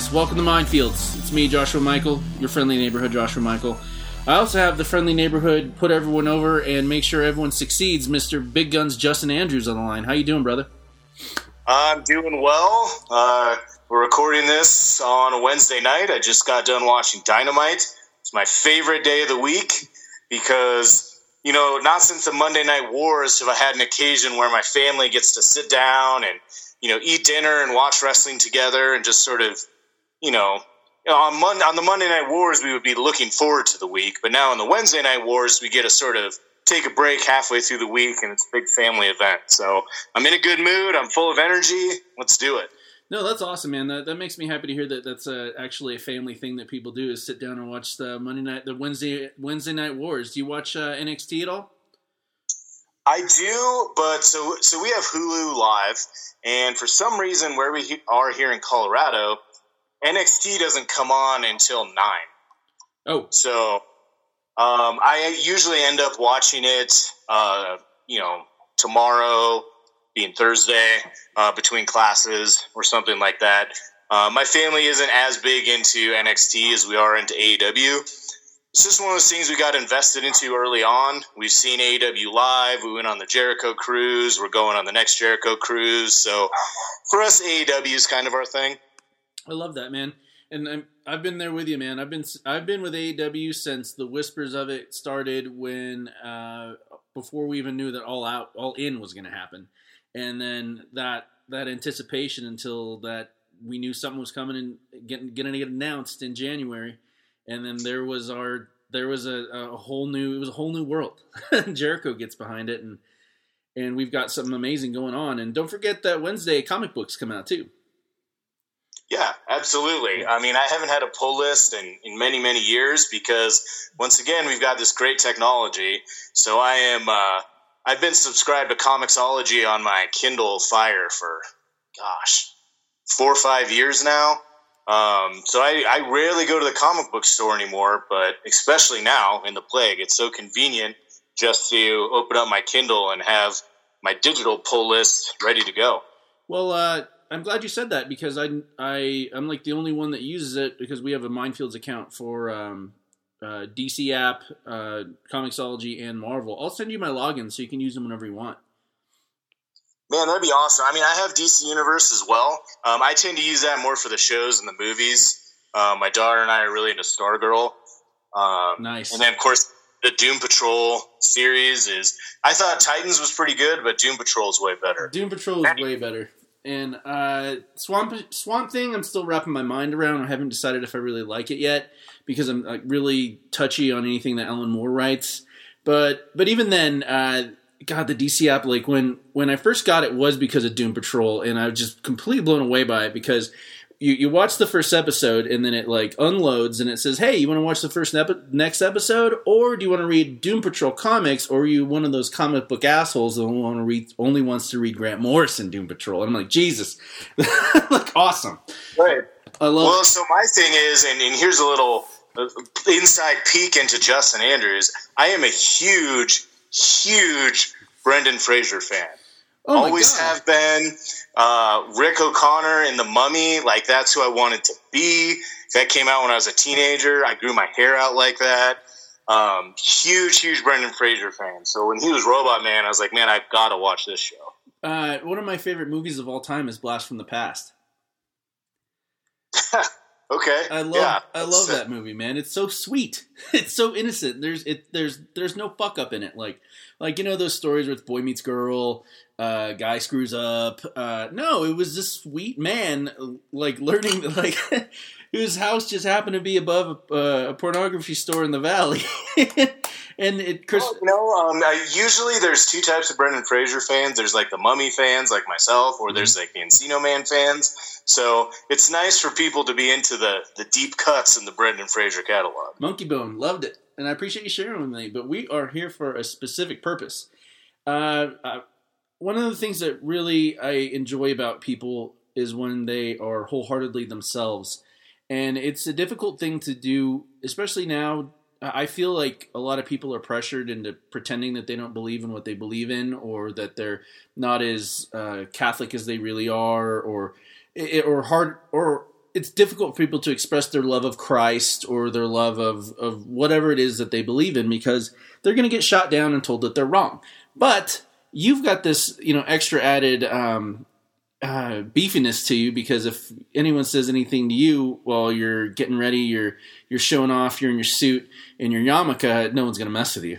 Guys, welcome to Minefields. It's me, Joshua Michael, your friendly neighborhood Joshua Michael. I also have the friendly neighborhood put everyone over and make sure everyone succeeds, Mr. Big Guns Justin Andrews on the line. How you doing, brother? I'm doing well. Uh, we're recording this on a Wednesday night. I just got done watching Dynamite. It's my favorite day of the week because, you know, not since the Monday Night Wars have I had an occasion where my family gets to sit down and, you know, eat dinner and watch wrestling together and just sort of, you know, on, Mon- on the Monday Night Wars, we would be looking forward to the week, but now on the Wednesday Night Wars, we get a sort of take a break halfway through the week, and it's a big family event. So I'm in a good mood. I'm full of energy. Let's do it. No, that's awesome, man. That, that makes me happy to hear that that's uh, actually a family thing that people do is sit down and watch the Monday night, the Wednesday Wednesday night wars. Do you watch uh, NXT at all? I do, but so so we have Hulu Live, and for some reason, where we are here in Colorado, NXT doesn't come on until nine. Oh, So um, I usually end up watching it, uh, you know, tomorrow being Thursday uh, between classes or something like that. Uh, my family isn't as big into NXT as we are into AEW. It's just one of those things we got invested into early on. We've seen AEW live. We went on the Jericho cruise. We're going on the next Jericho cruise. So for us, AEW is kind of our thing. I love that, man. And I'm, I've been there with you, man. I've been I've been with AEW since the whispers of it started when uh, before we even knew that all out all in was going to happen, and then that that anticipation until that we knew something was coming and getting getting to get announced in January, and then there was our there was a, a whole new it was a whole new world. Jericho gets behind it, and and we've got something amazing going on. And don't forget that Wednesday comic books come out too. Yeah, absolutely. I mean, I haven't had a pull list in, in many, many years because once again, we've got this great technology. So I am, uh, I've been subscribed to Comixology on my Kindle Fire for, gosh, four or five years now. Um, so I, I rarely go to the comic book store anymore, but especially now in the plague, it's so convenient just to open up my Kindle and have my digital pull list ready to go. Well, uh, I'm glad you said that because I, I, I'm like the only one that uses it because we have a Minefields account for um, uh, DC app, uh, Comixology, and Marvel. I'll send you my login so you can use them whenever you want. Man, that'd be awesome. I mean, I have DC Universe as well. Um, I tend to use that more for the shows and the movies. Um, my daughter and I are really into Stargirl. Um, Nice. And then, of course, the Doom Patrol series is. I thought Titans was pretty good, but Doom Patrol is way better. Doom Patrol is way better. And uh, Swamp Swamp Thing, I'm still wrapping my mind around. I haven't decided if I really like it yet because I'm like, really touchy on anything that Alan Moore writes. But but even then, uh, God, the DC app, like when when I first got it was because of Doom Patrol, and I was just completely blown away by it because you, you watch the first episode and then it like unloads and it says, "Hey, you want to watch the first epi- next episode, or do you want to read Doom Patrol comics, or are you one of those comic book assholes that want to read only wants to read Grant Morrison Doom Patrol?" And I'm like, Jesus, like awesome. Right. I love. Well, so my thing is, and, and here's a little uh, inside peek into Justin Andrews. I am a huge, huge Brendan Fraser fan. Oh always God. have been. Uh, Rick O'Connor in The Mummy, like that's who I wanted to be. That came out when I was a teenager. I grew my hair out like that. Um, huge, huge Brendan Fraser fan. So when he was Robot Man, I was like, man, I've got to watch this show. Uh, one of my favorite movies of all time is Blast from the Past. Okay, I love yeah, I love that movie, man. It's so sweet. It's so innocent. There's it there's there's no fuck up in it. Like like you know those stories where it's boy meets girl, uh, guy screws up. Uh, no, it was this sweet man like learning like whose house just happened to be above a, uh, a pornography store in the valley, and it Chris. Well, you know, um, I, usually there's two types of Brendan Fraser fans. There's like the Mummy fans, like myself, or there's like the Encino Man fans. So it's nice for people to be into the the deep cuts in the Brendan Fraser catalog. Monkeybone loved it, and I appreciate you sharing with me. But we are here for a specific purpose. Uh, uh, one of the things that really I enjoy about people is when they are wholeheartedly themselves, and it's a difficult thing to do, especially now. I feel like a lot of people are pressured into pretending that they don't believe in what they believe in, or that they're not as uh, Catholic as they really are, or or hard or it's difficult for people to express their love of Christ or their love of, of whatever it is that they believe in because they're going to get shot down and told that they're wrong. But you've got this, you know, extra added um, uh, beefiness to you because if anyone says anything to you while you're getting ready, you're you're showing off, you're in your suit and your yarmulke, no one's going to mess with you.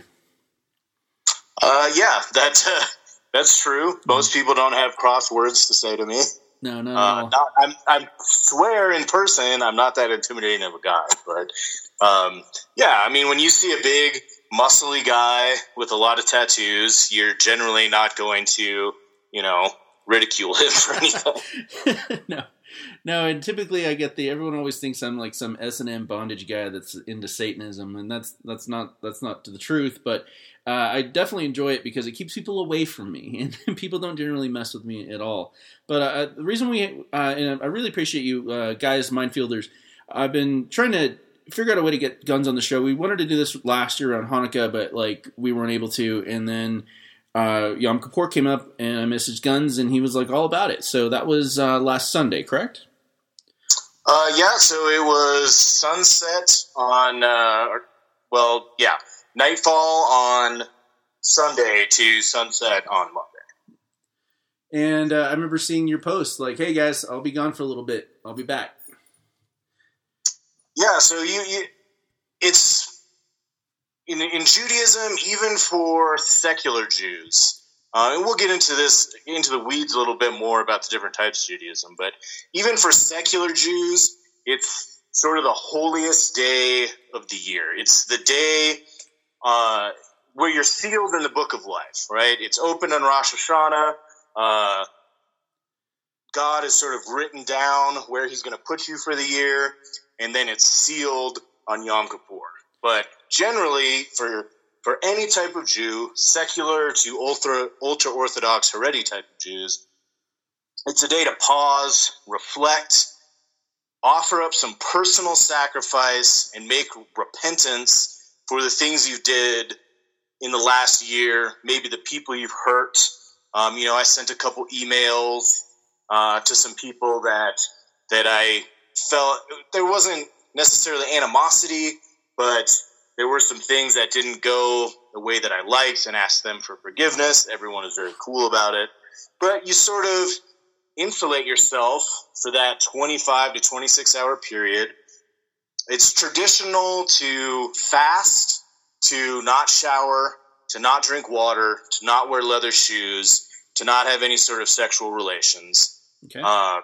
Uh, yeah, that's uh, that's true. Most people don't have cross words to say to me. No, no, Uh, not, I'm, I swear in person, I'm not that intimidating of a guy, but um, yeah, I mean, when you see a big, muscly guy with a lot of tattoos, you're generally not going to, you know, ridicule him for anything. no, no, and typically I get the everyone always thinks I'm like some S and M bondage guy that's into Satanism, and that's that's not that's not to the truth. But uh, I definitely enjoy it because it keeps people away from me, and people don't generally mess with me at all. But uh, the reason we uh, and I really appreciate you uh, guys, minefielders. I've been trying to figure out a way to get guns on the show. We wanted to do this last year on Hanukkah, but like we weren't able to, and then uh, Yom Kippur came up and I messaged Guns and he was like all about it. So that was uh, last Sunday, correct? Uh, yeah, so it was sunset on, uh, well, yeah, nightfall on Sunday to sunset on Monday. And uh, I remember seeing your post like, "Hey guys, I'll be gone for a little bit. I'll be back." Yeah, so you, you it's in, in Judaism, even for secular Jews, uh, and we'll get into this into the weeds a little bit more about the different types of Judaism. But even for secular Jews, it's sort of the holiest day of the year. It's the day uh, where you're sealed in the book of life, right? It's open on Rosh Hashanah. Uh, God has sort of written down where He's going to put you for the year, and then it's sealed on Yom Kippur. But generally, for for any type of Jew, secular to ultra ultra orthodox Haredi type of Jews, it's a day to pause, reflect, offer up some personal sacrifice, and make repentance for the things you did in the last year, maybe the people you've hurt. Um, you know, I sent a couple emails uh, to some people that that I felt there wasn't necessarily animosity, but there were some things that didn't go the way that I liked and asked them for forgiveness. Everyone was very cool about it. But you sort of insulate yourself for that 25 to 26 hour period. It's traditional to fast, to not shower, to not drink water, to not wear leather shoes, to not have any sort of sexual relations. Okay. Uh,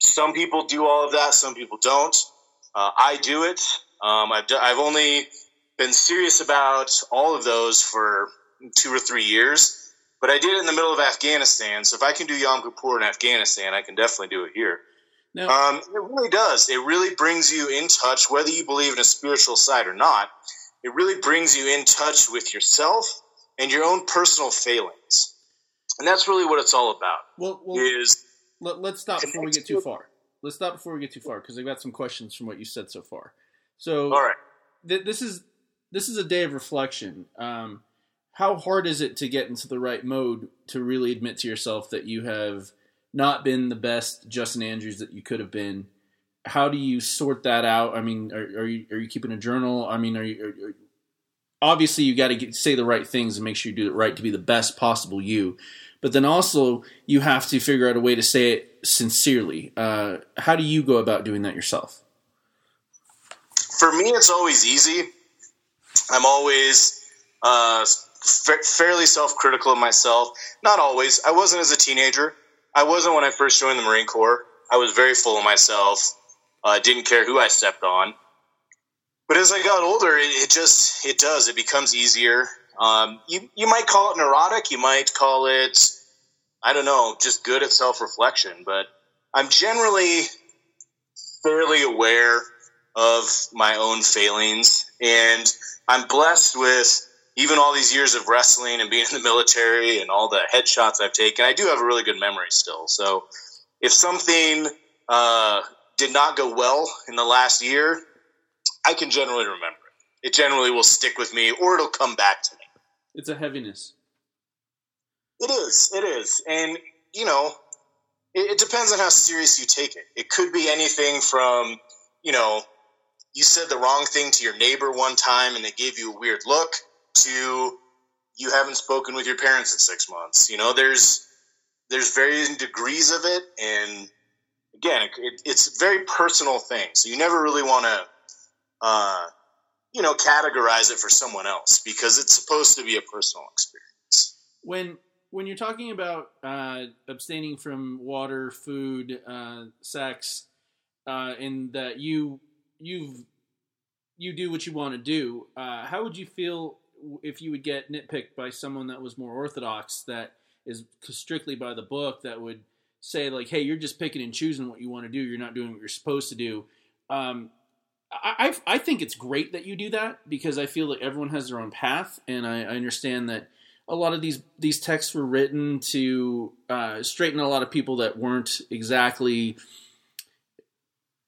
some people do all of that, some people don't. Uh, I do it. Um, I've, do, I've only been serious about all of those for two or three years, but I did it in the middle of Afghanistan. So if I can do Yom Kippur in Afghanistan, I can definitely do it here. now, Um, it really does. It really brings you in touch, whether you believe in a spiritual side or not. It really brings you in touch with yourself and your own personal failings, and that's really what it's all about. well, well Is let, us stop before we get too far. Let's stop before we get too far because I've got some questions from what you said so far. So, all right. th- this is this is a day of reflection. Um, how hard is it to get into the right mode to really admit to yourself that you have not been the best Justin Andrews that you could have been? How do you sort that out? I mean, are, are you are you keeping a journal? I mean, are you? Are, are, obviously, you got to say the right things and make sure you do it right to be the best possible you. But then also, you have to figure out a way to say it sincerely. Uh, how do you go about doing that yourself? For me, it's always easy. I'm always uh, fa- fairly self-critical of myself. Not always. I wasn't as a teenager. I wasn't when I first joined the Marine Corps. I was very full of myself. I uh, didn't care who I stepped on. But as I got older, it, it just it does. It becomes easier. Um, you you might call it neurotic. You might call it I don't know, just good at self reflection. But I'm generally fairly aware of my own failings, and I'm blessed with even all these years of wrestling and being in the military and all the headshots I've taken. I do have a really good memory still. So if something uh, did not go well in the last year, I can generally remember it. It generally will stick with me, or it'll come back to me. It's a heaviness. It is. It is. And, you know, it, it depends on how serious you take it. It could be anything from, you know, you said the wrong thing to your neighbor one time and they gave you a weird look to you haven't spoken with your parents in six months. You know, there's there's varying degrees of it, and again, it, it's very personal thing. So you never really want to, uh, you know, categorize it for someone else because it's supposed to be a personal experience. When when you're talking about uh, abstaining from water, food, uh, sex, uh, and that you you've you do what you want to do, uh, how would you feel if you would get nitpicked by someone that was more orthodox, that is strictly by the book, that would say like, "Hey, you're just picking and choosing what you want to do. You're not doing what you're supposed to do." Um, I, I, think it's great that you do that because I feel like everyone has their own path, and I, I understand that a lot of these these texts were written to uh, straighten a lot of people that weren't exactly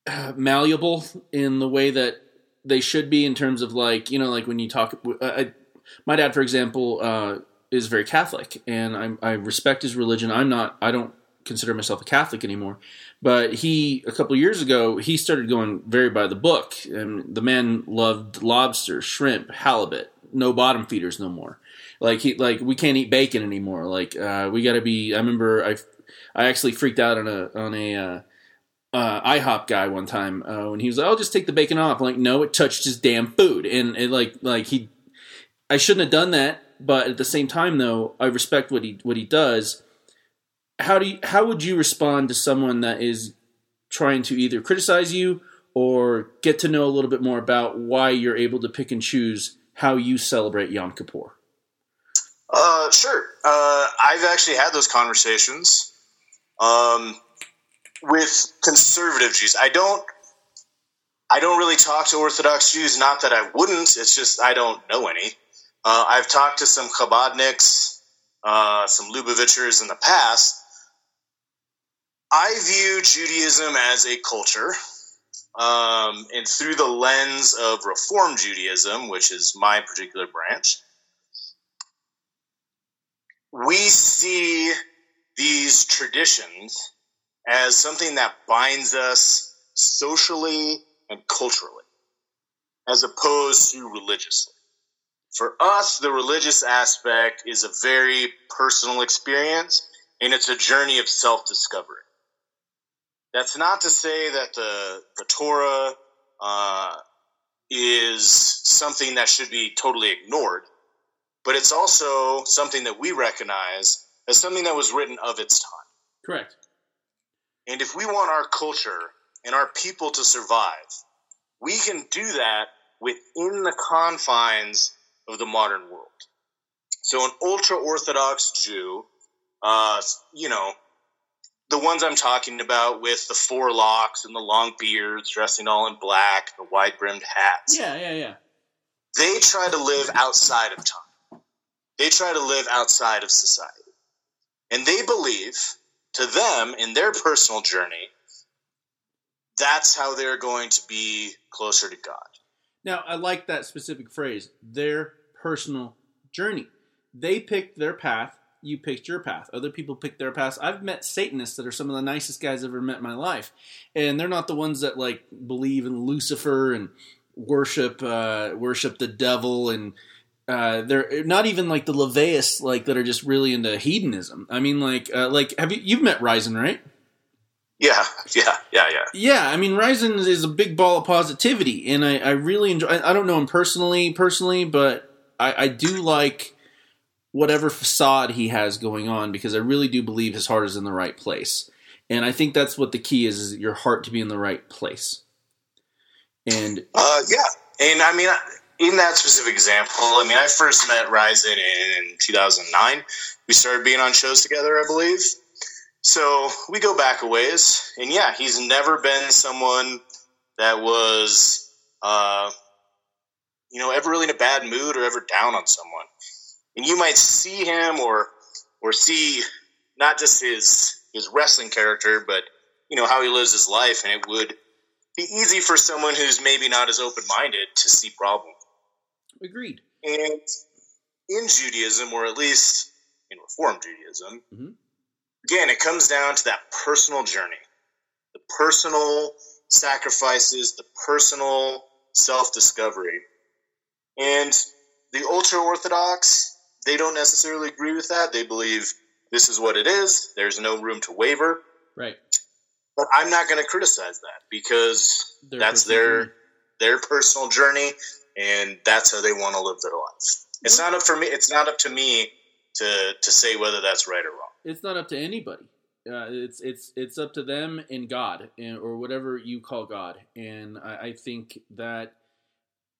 uh, malleable in the way that they should be in terms of like you know like when you talk. Uh, I, my dad, for example, uh, is very Catholic, and I, I respect his religion. I'm not. I don't consider myself a Catholic anymore. But he, a couple years ago, he started going very by the book. And the man loved lobster, shrimp, halibut, no bottom feeders no more. Like he, like we can't eat bacon anymore. Like uh, we got to be. I remember I, I actually freaked out on a on a. Uh, uh, IHOP guy one time uh, when he was like, "I'll just take the bacon off." I'm like, no, it touched his damn food, and it like like he, I shouldn't have done that. But at the same time, though, I respect what he what he does. How do you, how would you respond to someone that is trying to either criticize you or get to know a little bit more about why you're able to pick and choose how you celebrate Yom Kippur? Uh, sure. Uh, I've actually had those conversations um, with conservative Jews. I don't. I don't really talk to Orthodox Jews. Not that I wouldn't. It's just I don't know any. Uh, I've talked to some Chabadniks, uh, some Lubavitchers in the past. I view Judaism as a culture, um, and through the lens of Reform Judaism, which is my particular branch, we see these traditions as something that binds us socially and culturally, as opposed to religiously. For us, the religious aspect is a very personal experience and it's a journey of self discovery. That's not to say that the, the Torah uh, is something that should be totally ignored but it's also something that we recognize as something that was written of its time. Correct. And if we want our culture and our people to survive, we can do that within the confines of the modern world. So, an ultra Orthodox Jew, uh, you know, the ones I'm talking about with the four locks and the long beards, dressing all in black, the wide brimmed hats. Yeah, yeah, yeah. They try to live outside of time. They try to live outside of society. And they believe, to them, in their personal journey, that's how they're going to be closer to God. Now, I like that specific phrase, their personal journey. They picked their path, you picked your path. Other people picked their path. I've met Satanists that are some of the nicest guys I've ever met in my life. And they're not the ones that like believe in Lucifer and worship uh, worship the devil and uh, they're not even like the LaVeyans like that are just really into hedonism. I mean, like, uh, like have you you've met Ryzen, right? Yeah, yeah, yeah, yeah. Yeah, I mean, Ryzen is a big ball of positivity, and I, I really enjoy. I, I, don't know him personally, personally, but I, I do like whatever facade he has going on because I really do believe his heart is in the right place, and I think that's what the key is: is your heart to be in the right place. And uh, yeah, and I mean, in that specific example, I mean, I first met Ryzen in 2009. We started being on shows together, I believe. So we go back a ways, and yeah, he's never been someone that was, uh, you know, ever really in a bad mood or ever down on someone. And you might see him or or see not just his his wrestling character, but you know how he lives his life, and it would be easy for someone who's maybe not as open minded to see problem. Agreed. And in Judaism, or at least in Reform Judaism, mm-hmm. again, it comes down to that personal journey, the personal sacrifices, the personal self discovery. And the ultra Orthodox, they don't necessarily agree with that. They believe this is what it is, there's no room to waver. Right. But I'm not going to criticize that because their that's their journey. their personal journey and that's how they want to live their life. It's not up for me. It's not up to me to to say whether that's right or wrong. It's not up to anybody. Uh, it's it's it's up to them and God, and, or whatever you call God. And I, I think that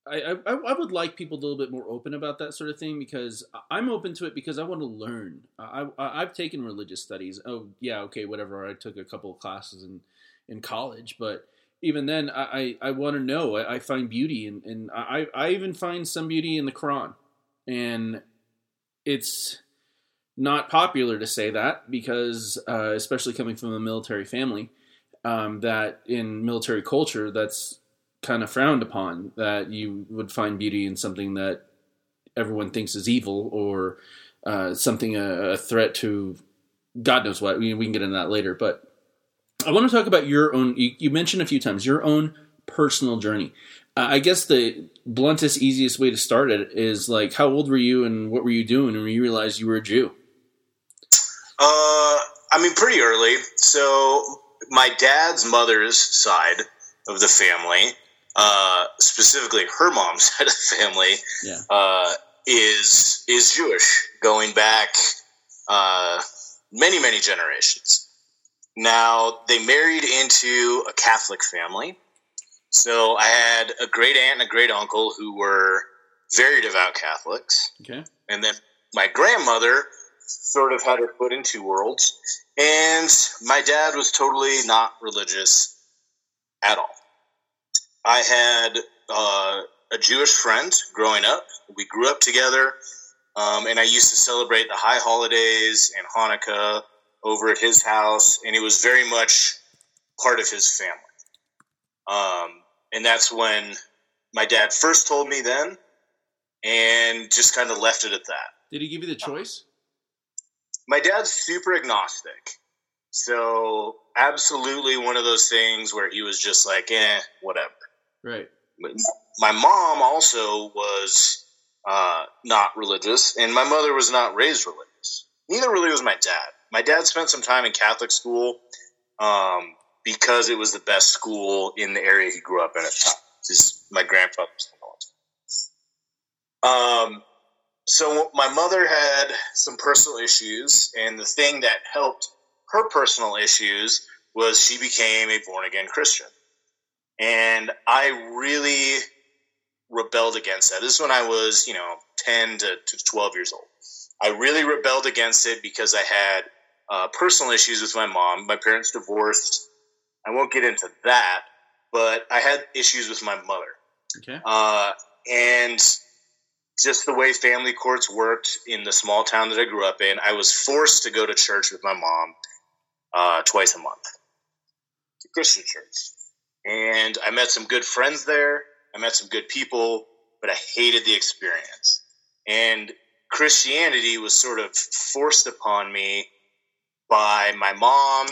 I, I, I would like people a little bit more open about that sort of thing because I'm open to it because I want to learn. I, I have taken religious studies. Oh yeah, okay, whatever. I took a couple of classes in in college, but even then, I I, I want to know. I, I, find beauty and and I I even find some beauty in the Quran, and it's not popular to say that because, uh, especially coming from a military family, um, that in military culture, that's kind of frowned upon. That you would find beauty in something that everyone thinks is evil or uh, something a, a, threat to God knows what. We, we, can get into that later, but I want to talk about your own. You, you mentioned a few times your own personal journey. Uh, I guess the bluntest, easiest way to start it is like, how old were you and what were you doing when you realized you were a Jew? Uh, I mean, pretty early. So my dad's mother's side of the family, uh, specifically her mom's side of the family, yeah. uh, is is Jewish, going back uh, many many generations. Now they married into a Catholic family, so I had a great aunt and a great uncle who were very devout Catholics. Okay, and then my grandmother sort of had her foot in two worlds. And my dad was totally not religious at all. I had uh, a Jewish friend growing up. We grew up together, um, and I used to celebrate the high holidays and Hanukkah over at his house, and it was very much part of his family. Um, and that's when my dad first told me then, and just kind of left it at that. Did he give you the choice? my dad's super agnostic. So absolutely one of those things where he was just like, eh, whatever. Right. My mom also was uh, not religious, and my mother was not raised religious. Neither really was my dad. My dad spent some time in Catholic school um, because it was the best school in the area he grew up in at the time. His, my grandfather's um, so my mother had some personal issues, and the thing that helped her personal issues was she became a born again Christian. And I really rebelled against that. This is when I was, you know, 10 to, to 12 years old. I really rebelled against it because I had uh, personal issues with my mom. My parents divorced. I won't get into that, but I had issues with my mother. Okay. Uh, and just the way family courts worked in the small town that I grew up in, I was forced to go to church with my mom uh, twice a month, to Christian church. And I met some good friends there. I met some good people, but I hated the experience. And Christianity was sort of forced upon me by my mom,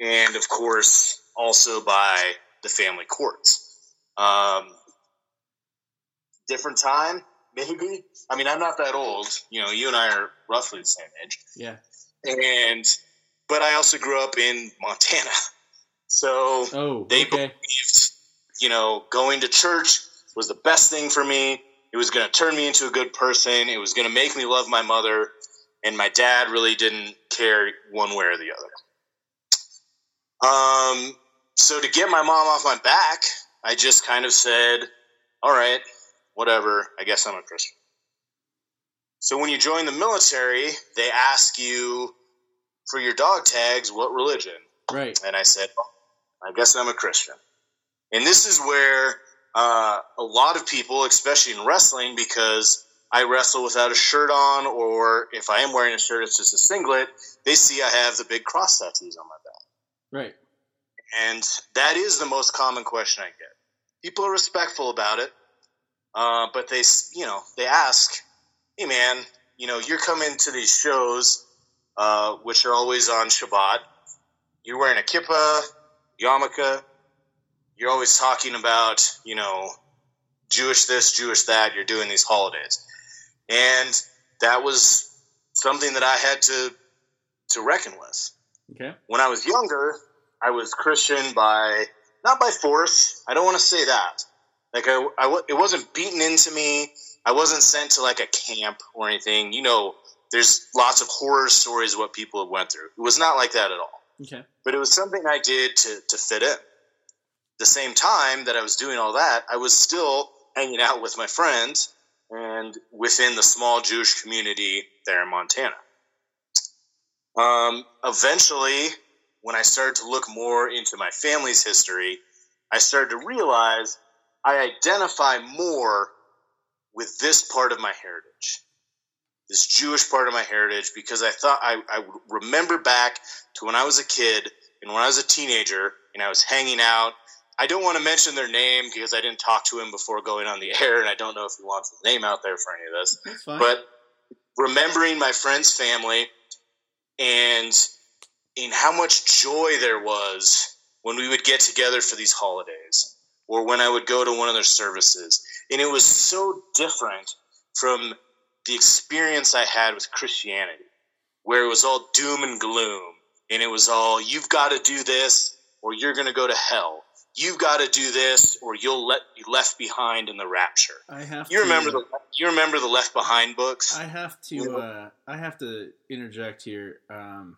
and of course, also by the family courts. Um, different time, maybe. I mean, I'm not that old. You know, you and I are roughly the same age. Yeah. And, but I also grew up in Montana. So oh, they okay. believed, you know, going to church was the best thing for me. It was going to turn me into a good person. It was going to make me love my mother. And my dad really didn't care one way or the other. Um, so to get my mom off my back, I just kind of said, all right, whatever, I guess I'm a Christian. So when you join the military, they ask you for your dog tags, what religion? Right. And I said, I guess I'm a Christian. And this is where uh, a lot of people, especially in wrestling, because I wrestle without a shirt on, or if I am wearing a shirt, it's just a singlet, they see I have the big cross tattoos on my back. Right. And that is the most common question I get. People are respectful about it. Uh, but they, you know, they ask, "Hey, man, you know, you're coming to these shows. uh, which are always on Shabbat. You're wearing a kippah, yarmulke. You're always talking about, you know, Jewish this, Jewish that. You're doing these holidays, and that was something that I had to to reckon with. Okay. When I was younger, I was Christian by not by force. I don't want to say that. Like I, I, it wasn't beaten into me. I wasn't sent to like a camp or anything. You know, there's lots of horror stories of what people have went through. It was not like that at all. Okay. But it was something I did to to fit in. The same time that I was doing all that, I was still hanging out with my friends and within the small Jewish community there in Montana. Um, eventually, when I started to look more into my family's history, I started to realize I identify more with this part of my heritage, this Jewish part of my heritage, because I thought I, I would remember back to when I was a kid and when I was a teenager and I was hanging out. I don't want to mention their name because I didn't talk to him before going on the air, and I don't know if he wants his name out there for any of this. But remembering my friend's family and in how much joy there was when we would get together for these holidays or when I would go to one of their services. And it was so different from the experience I had with Christianity, where it was all doom and gloom. And it was all, you've got to do this or you're going to go to hell. You've got to do this or you'll let be left behind in the rapture. I have. You to, remember the you remember the Left Behind books? I have to. Uh, I have to interject here. Um,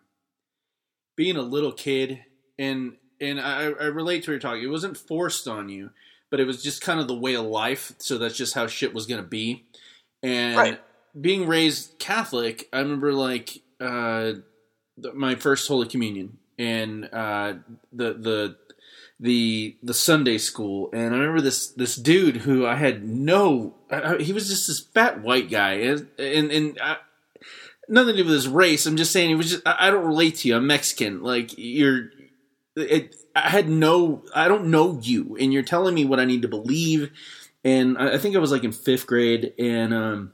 being a little kid, and and I, I relate to what you're talking. It wasn't forced on you, but it was just kind of the way of life. So that's just how shit was gonna be. And Right. Being raised Catholic, I remember like uh, my first Holy Communion and uh, the the the the Sunday school, and I remember this this dude who I had no. I- he was just this fat white guy, and and, and I, nothing to do with his race. I'm just saying he was just. I, I don't relate to you. I'm Mexican. Like you're. It, I had no. I don't know you, and you're telling me what I need to believe. And I, I think I was like in fifth grade, and um,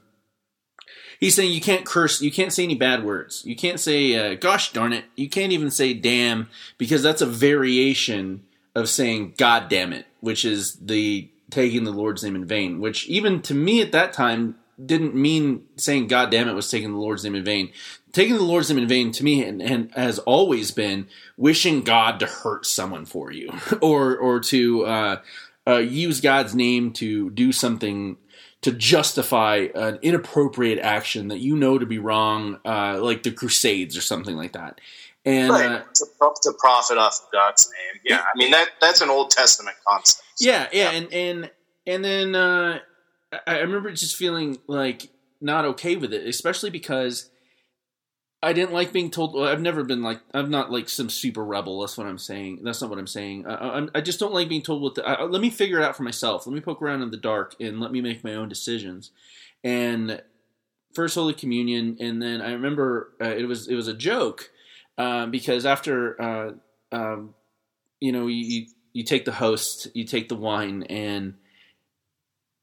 he's saying you can't curse, you can't say any bad words, you can't say uh, "gosh darn it," you can't even say "damn" because that's a variation of saying "god damn it," which is the taking the Lord's name in vain. Which even to me at that time didn't mean saying "god damn it" was taking the Lord's name in vain. Taking the Lord's name in vain to me and, and has always been wishing God to hurt someone for you, or or to uh, uh, use God's name to do something to justify an inappropriate action that you know to be wrong, uh, like the Crusades or something like that. And right. uh, to, to profit off of God's name. Yeah, I mean that that's an Old Testament concept. yeah, yeah, and and and then uh, I remember just feeling like not okay with it, especially because I didn't like being told. Well, I've never been like I'm not like some super rebel. That's what I'm saying. That's not what I'm saying. I, I, I just don't like being told what. The, I, let me figure it out for myself. Let me poke around in the dark and let me make my own decisions. And first Holy Communion, and then I remember uh, it was it was a joke um, because after uh, um, you know you, you you take the host, you take the wine, and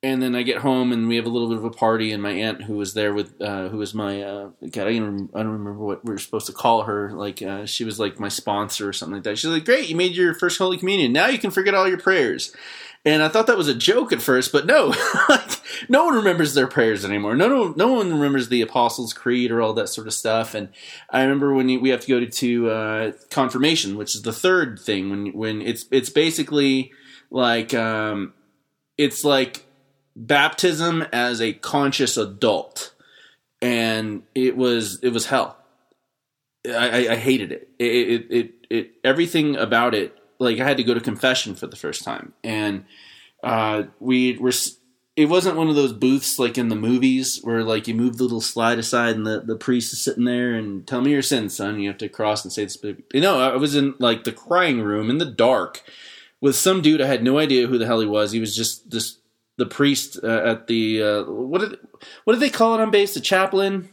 and then I get home and we have a little bit of a party, and my aunt who was there with uh, who was my uh, God, I don't, I don't remember what we were supposed to call her. Like uh, she was like my sponsor or something like that. She's like, "Great, you made your first Holy Communion. Now you can forget all your prayers." And I thought that was a joke at first, but no, like, no one remembers their prayers anymore. No, no, no one remembers the Apostles' Creed or all that sort of stuff. And I remember when we have to go to, to uh, confirmation, which is the third thing. When when it's it's basically like um, it's like baptism as a conscious adult, and it was it was hell. I, I, hated it. It, it. it it everything about it. Like I had to go to confession for the first time, and uh, we were. It wasn't one of those booths like in the movies where like you move the little slide aside and the, the priest is sitting there and tell me your sins, son. You have to cross and say this. You know, I was in like the crying room in the dark with some dude I had no idea who the hell he was. He was just this the priest uh, at the uh, what did what did they call it on base? The chaplain,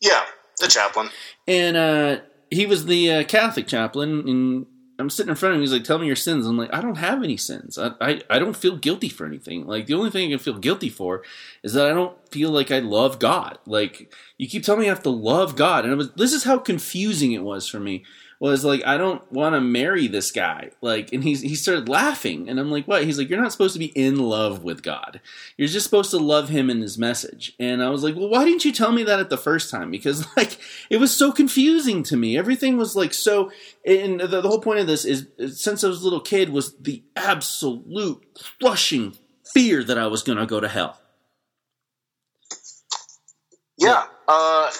Yeah, the chaplain. and uh, he was the uh, Catholic chaplain, and I'm sitting in front of him. He's like, "Tell me your sins." I'm like, "I don't have any sins. I, I, I don't feel guilty for anything. Like the only thing I can feel guilty for is that I don't feel like I love God. Like you keep telling me I have to love God, and it was this is how confusing it was for me was like, I don't want to marry this guy. Like, and he's, he started laughing. And I'm like, what? He's like, you're not supposed to be in love with God. You're just supposed to love him and his message. And I was like, well, why didn't you tell me that at the first time? Because, like, it was so confusing to me. Everything was like so. And the, the whole point of this is, since I was a little kid, was the absolute crushing fear that I was going to go to hell. Yeah. Uh,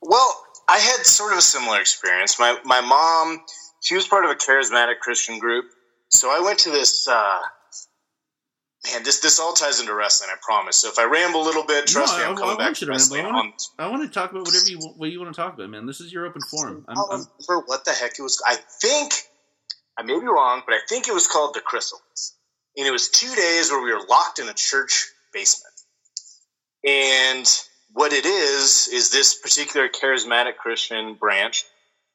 well, I had sort of a similar experience. My my mom, she was part of a charismatic Christian group, so I went to this. Uh, man, this this all ties into wrestling. I promise. So if I ramble a little bit, trust no, me, I'm I, coming I back to wrestling. I want, I want, to talk about whatever you what you want to talk about, man. This is your open forum. I'm, I'm, for what the heck it was. I think I may be wrong, but I think it was called the Chrysalis, and it was two days where we were locked in a church basement, and what it is is this particular charismatic Christian branch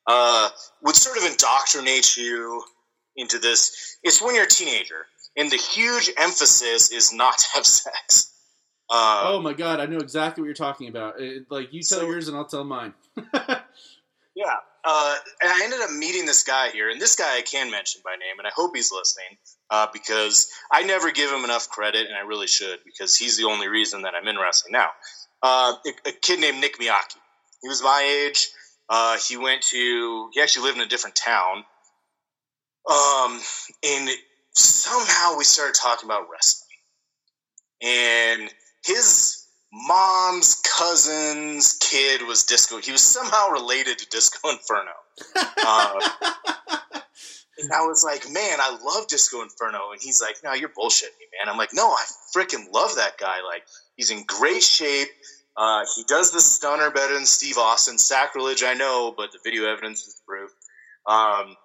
uh, would sort of indoctrinate you into this. It's when you're a teenager, and the huge emphasis is not to have sex. Uh, oh my god, I know exactly what you're talking about. It, like you tell so, yours, and I'll tell mine. yeah, uh, and I ended up meeting this guy here, and this guy I can mention by name, and I hope he's listening uh, because I never give him enough credit, and I really should because he's the only reason that I'm in wrestling now uh, a, kid named Nick Miyaki. He was my age. Uh, he went to, he actually lived in a different town. Um, and somehow we started talking about wrestling. And his mom's cousin's kid was Disco. He was somehow related to Disco Inferno. Uh, and I was like, man, I love Disco Inferno. And he's like, no, you're bullshitting me, man. I'm like, no, I freaking love that guy. Like, he's in great shape. Uh, he does the stunner better than Steve Austin. Sacrilege, I know, but the video evidence is proof. Um,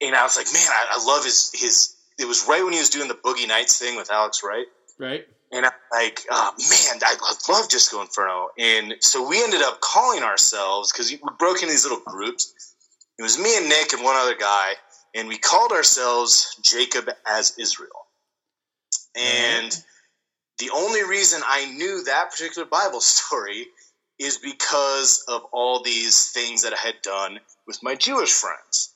and I was like, man, I, I, love his his. It was right when he was doing the Boogie Nights thing with Alex Wright. Right. And I'm like, oh, man, I, I love Disco Inferno. And so we ended up calling ourselves because we broke into these little groups. It was me and Nick and one other guy, and we called ourselves Jacob as Israel. And the only reason I knew that particular Bible story is because of all these things that I had done with my Jewish friends.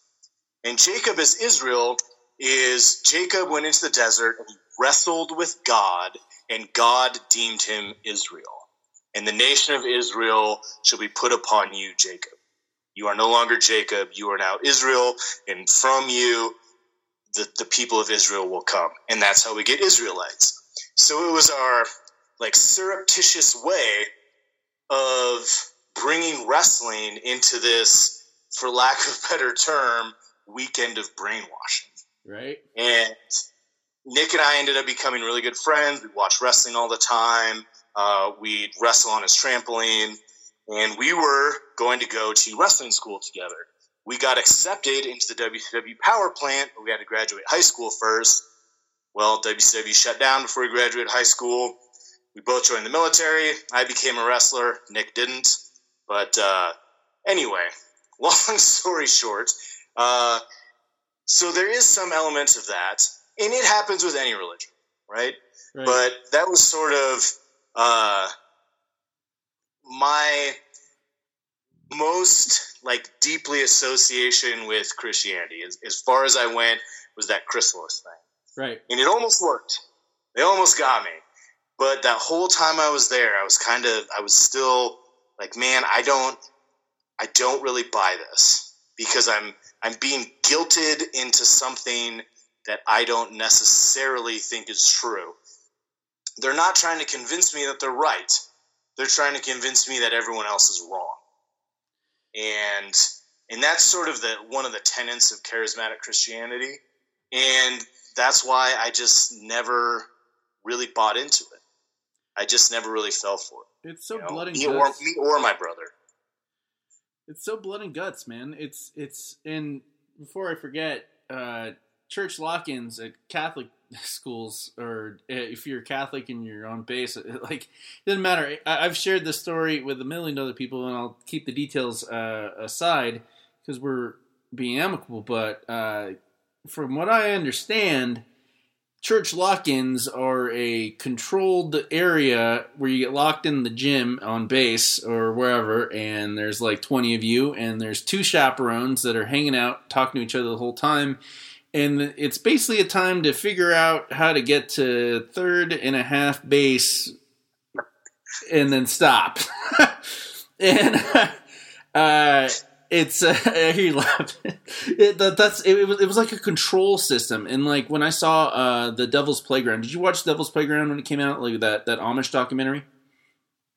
And Jacob as Israel is Jacob went into the desert and wrestled with God, and God deemed him Israel. And the nation of Israel shall be put upon you, Jacob. You are no longer Jacob, you are now Israel, and from you the, the people of Israel will come. And that's how we get Israelites. So it was our like surreptitious way of bringing wrestling into this, for lack of a better term, weekend of brainwashing. Right. And Nick and I ended up becoming really good friends. We'd watch wrestling all the time. Uh, we'd wrestle on his trampoline. And we were going to go to wrestling school together. We got accepted into the WCW power plant, but we had to graduate high school first. Well, WCW shut down before we graduated high school. We both joined the military. I became a wrestler. Nick didn't. But uh, anyway, long story short, uh, so there is some elements of that, and it happens with any religion, right? right. But that was sort of uh, my most like deeply association with Christianity. As, as far as I went, was that chrysalis thing. Right. And it almost worked. They almost got me. But that whole time I was there, I was kind of, I was still like, man, I don't, I don't really buy this because I'm, I'm being guilted into something that I don't necessarily think is true. They're not trying to convince me that they're right. They're trying to convince me that everyone else is wrong. And and that's sort of the one of the tenets of charismatic Christianity. And that's why I just never really bought into it. I just never really fell for it. It's so you know, blood and me guts. Or, me or my brother. It's so blood and guts, man. It's it's and before I forget, uh, church lock-ins at Catholic schools, or uh, if you're Catholic and you're on base, like it doesn't matter. I, have shared this story with a million other people, and I'll keep the details uh, aside because we're being amicable, but uh, from what I understand, church lock-ins are a controlled area where you get locked in the gym on base or wherever, and there's like 20 of you, and there's two chaperones that are hanging out, talking to each other the whole time. And it's basically a time to figure out how to get to third and a half base and then stop. and uh, it's uh, I hear you laughing. It, that, that's it, it, was, it was like a control system, and like when I saw uh, the Devil's Playground. Did you watch Devil's Playground when it came out? Like that that Amish documentary.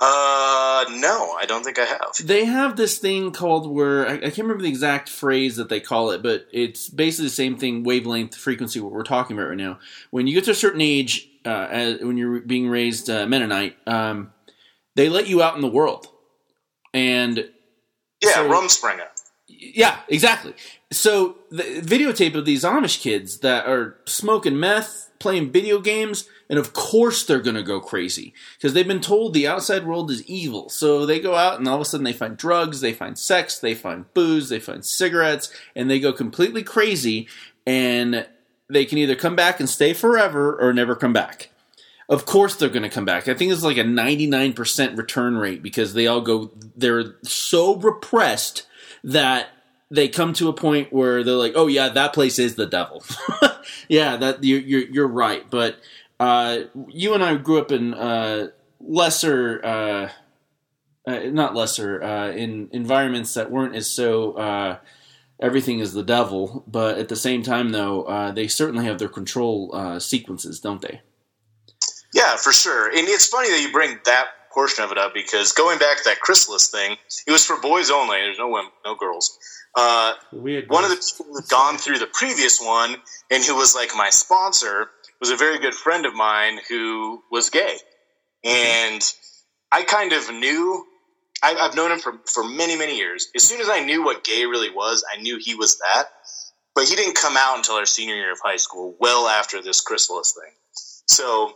Uh, no, I don't think I have. They have this thing called where I, I, can't remember the exact phrase that they call it, but it's basically the same thing, wavelength, frequency, what we're talking about right now. When you get to a certain age, uh, as, when you're being raised uh, Mennonite, um, they let you out in the world, and yeah, so, Rumspringa. Yeah, exactly. So the videotape of these Amish kids that are smoking meth, playing video games, and of course they're going to go crazy because they've been told the outside world is evil. So they go out and all of a sudden they find drugs, they find sex, they find booze, they find cigarettes, and they go completely crazy. And they can either come back and stay forever or never come back. Of course they're going to come back. I think it's like a 99% return rate because they all go, they're so repressed that they come to a point where they're like, oh yeah, that place is the devil. yeah, that you're, you're, you're right. But uh, you and I grew up in uh, lesser, uh, uh not lesser, uh, in environments that weren't as so uh, everything is the devil. But at the same time, though, they certainly have their control sequences, don't they? Yeah, for sure. And it's funny that you bring that portion of it up because going back to that chrysalis thing, it was for boys only. There's no women, no girls. Uh, Weird. One of the people who had gone through the previous one and who was like my sponsor was a very good friend of mine who was gay, and I kind of knew. I, I've known him for for many many years. As soon as I knew what gay really was, I knew he was that. But he didn't come out until our senior year of high school, well after this chrysalis thing. So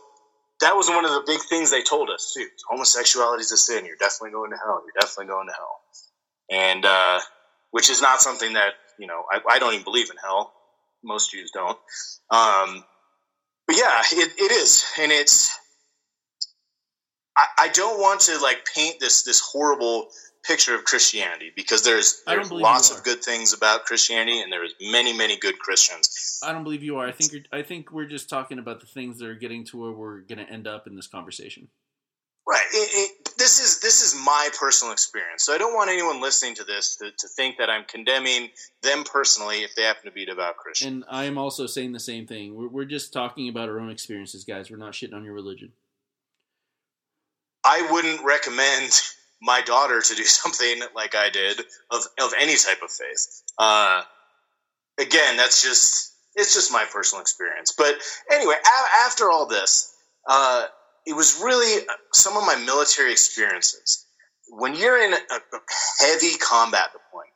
that was one of the big things they told us too. Homosexuality is a sin. You're definitely going to hell. You're definitely going to hell. And uh, which is not something that you know. I, I, don't even believe in hell. Most Jews don't. Um, but yeah, it, it is, and it's. I, I don't want to like paint this this horrible picture of Christianity because there's there's lots of good things about Christianity and there's many many good Christians. I don't believe you are. I think you're, I think we're just talking about the things that are getting to where we're going to end up in this conversation. Right. It, it, this is this is my personal experience, so I don't want anyone listening to this to, to think that I'm condemning them personally if they happen to be devout Christian. And I am also saying the same thing. We're, we're just talking about our own experiences, guys. We're not shitting on your religion. I wouldn't recommend my daughter to do something like I did of of any type of faith. Uh, again, that's just it's just my personal experience. But anyway, a- after all this, uh, it was really some of my military experiences. When you're in a heavy combat deployment,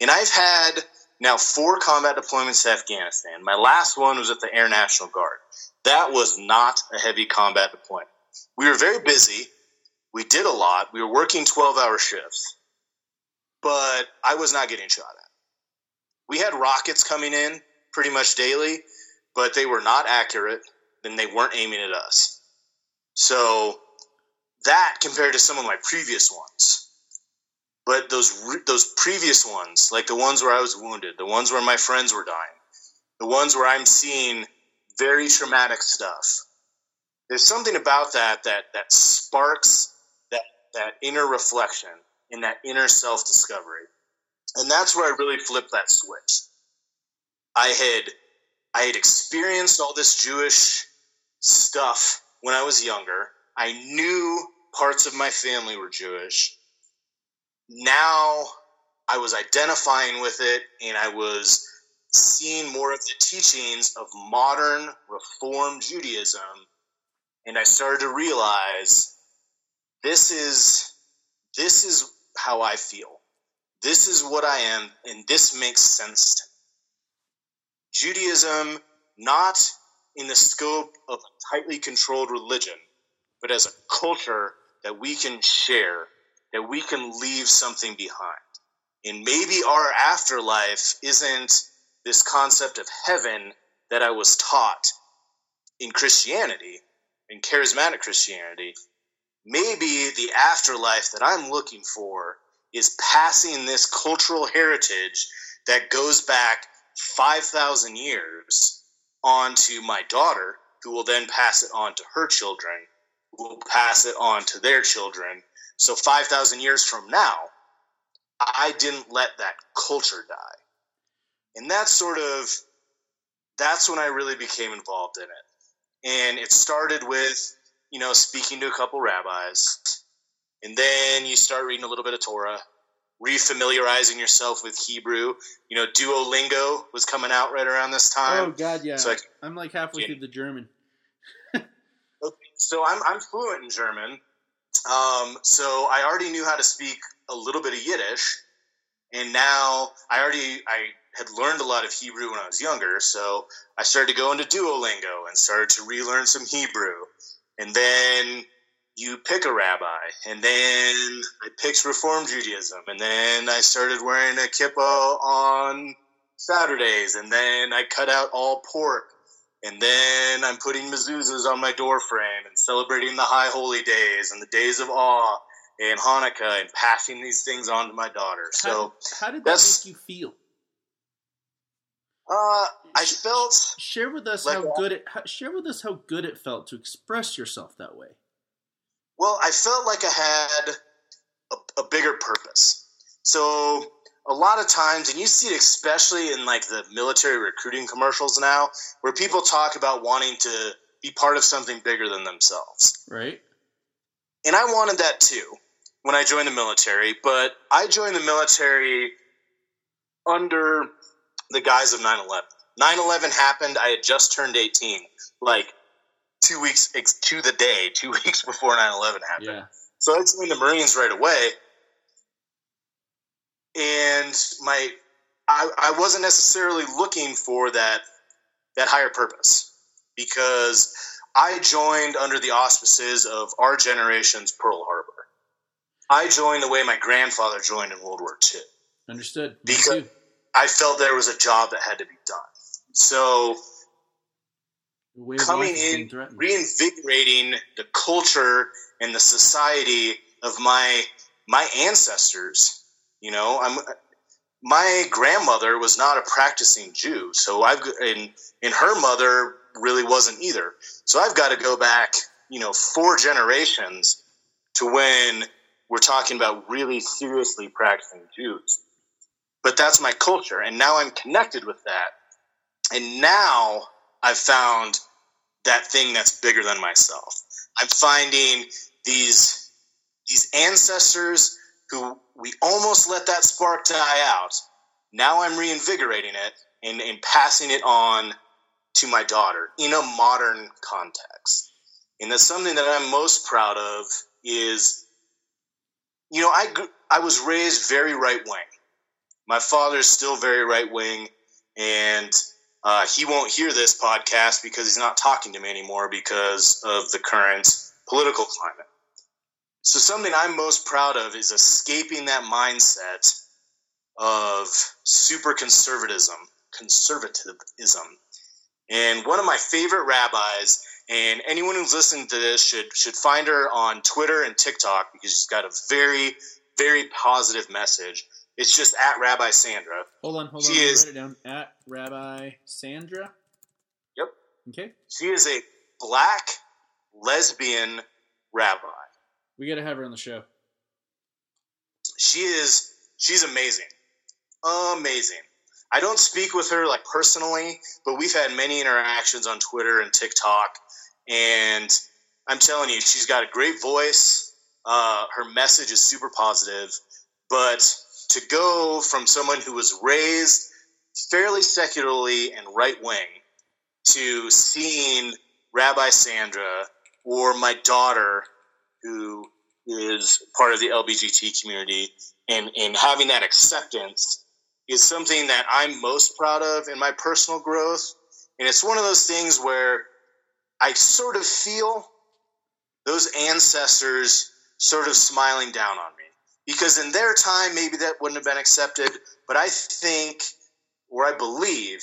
and I've had now four combat deployments to Afghanistan. My last one was at the Air National Guard. That was not a heavy combat deployment. We were very busy we did a lot. We were working 12 hour shifts, but I was not getting shot at. We had rockets coming in pretty much daily, but they were not accurate and they weren't aiming at us. So that compared to some of my previous ones. But those those previous ones, like the ones where I was wounded, the ones where my friends were dying, the ones where I'm seeing very traumatic stuff. There's something about that that that sparks that inner reflection in that inner self discovery. And that's where I really flipped that switch. I had I had experienced all this Jewish stuff when I was younger. I knew parts of my family were Jewish. Now I was identifying with it and I was seeing more of the teachings of modern Reform Judaism. And I started to realize this is this is how I feel. This is what I am, and this makes sense to me. Judaism, not in the scope of tightly controlled religion, but as a culture that we can share, that we can leave something behind. And maybe our afterlife isn't this concept of heaven that I was taught in Christianity, in charismatic Christianity. Maybe the afterlife that I'm looking for is passing this cultural heritage that goes back 5,000 years onto my daughter, who will then pass it on to her children, who will pass it on to their children. So 5,000 years from now, I didn't let that culture die. And that's sort of, that's when I really became involved in it. And it started with, you know, speaking to a couple rabbis. And then you start reading a little bit of Torah refamiliarizing yourself with Hebrew. You know, Duolingo was coming out right around this time. Oh God, yeah. So I, am like halfway yeah. through the German. okay. So I'm I'm fluent in German. Um, so I already knew how to speak a little bit of Yiddish, and now I already I had learned a lot of Hebrew when I was younger. So I started to go into Duolingo and started to relearn some Hebrew, and then you pick a rabbi, and then I picked Reform Judaism, and then I started wearing a kippah on Saturdays, and then I cut out all pork, and then I'm putting mezuzahs on my doorframe and celebrating the high holy days and the days of awe and Hanukkah and passing these things on to my daughter. So how, how did that make you feel? Uh, I felt. Share with us like how good it. Share with us how good it felt to express yourself that way. Well, I felt like I had a, a bigger purpose. So a lot of times, and you see it especially in like the military recruiting commercials now, where people talk about wanting to be part of something bigger than themselves. Right. And I wanted that too when I joined the military, but I joined the military under the guise of 9 11. 9 11 happened. I had just turned 18. Like, two weeks to the day, two weeks before 9 11 happened. Yeah. So I joined the Marines right away. And my I, I wasn't necessarily looking for that that higher purpose because I joined under the auspices of our generation's Pearl Harbor. I joined the way my grandfather joined in World War II. Understood. Because I felt there was a job that had to be done. So coming in, reinvigorating the culture and the society of my my ancestors. You know, I'm my grandmother was not a practicing Jew, so I've and and her mother really wasn't either. So I've got to go back, you know, four generations to when we're talking about really seriously practicing Jews. But that's my culture, and now I'm connected with that. And now I've found that thing that's bigger than myself. I'm finding these these ancestors who we almost let that spark die out. Now I'm reinvigorating it and, and passing it on to my daughter in a modern context. And that's something that I'm most proud of is, you know, I, I was raised very right wing. My father's still very right wing. And uh, he won't hear this podcast because he's not talking to me anymore because of the current political climate. So, something I'm most proud of is escaping that mindset of super conservatism, conservatism. And one of my favorite rabbis, and anyone who's listening to this should should find her on Twitter and TikTok because she's got a very, very positive message. It's just at Rabbi Sandra. Hold on, hold she on. Is, write it down. At Rabbi Sandra. Yep. Okay. She is a black lesbian rabbi. We got to have her on the show. She is. She's amazing. Amazing. I don't speak with her like personally, but we've had many interactions on Twitter and TikTok, and I'm telling you, she's got a great voice. Uh, her message is super positive, but to go from someone who was raised fairly secularly and right wing to seeing Rabbi Sandra or my daughter, who is part of the LGBT community, and, and having that acceptance is something that I'm most proud of in my personal growth. And it's one of those things where I sort of feel those ancestors sort of smiling down on me because in their time maybe that wouldn't have been accepted. But I think, or I believe,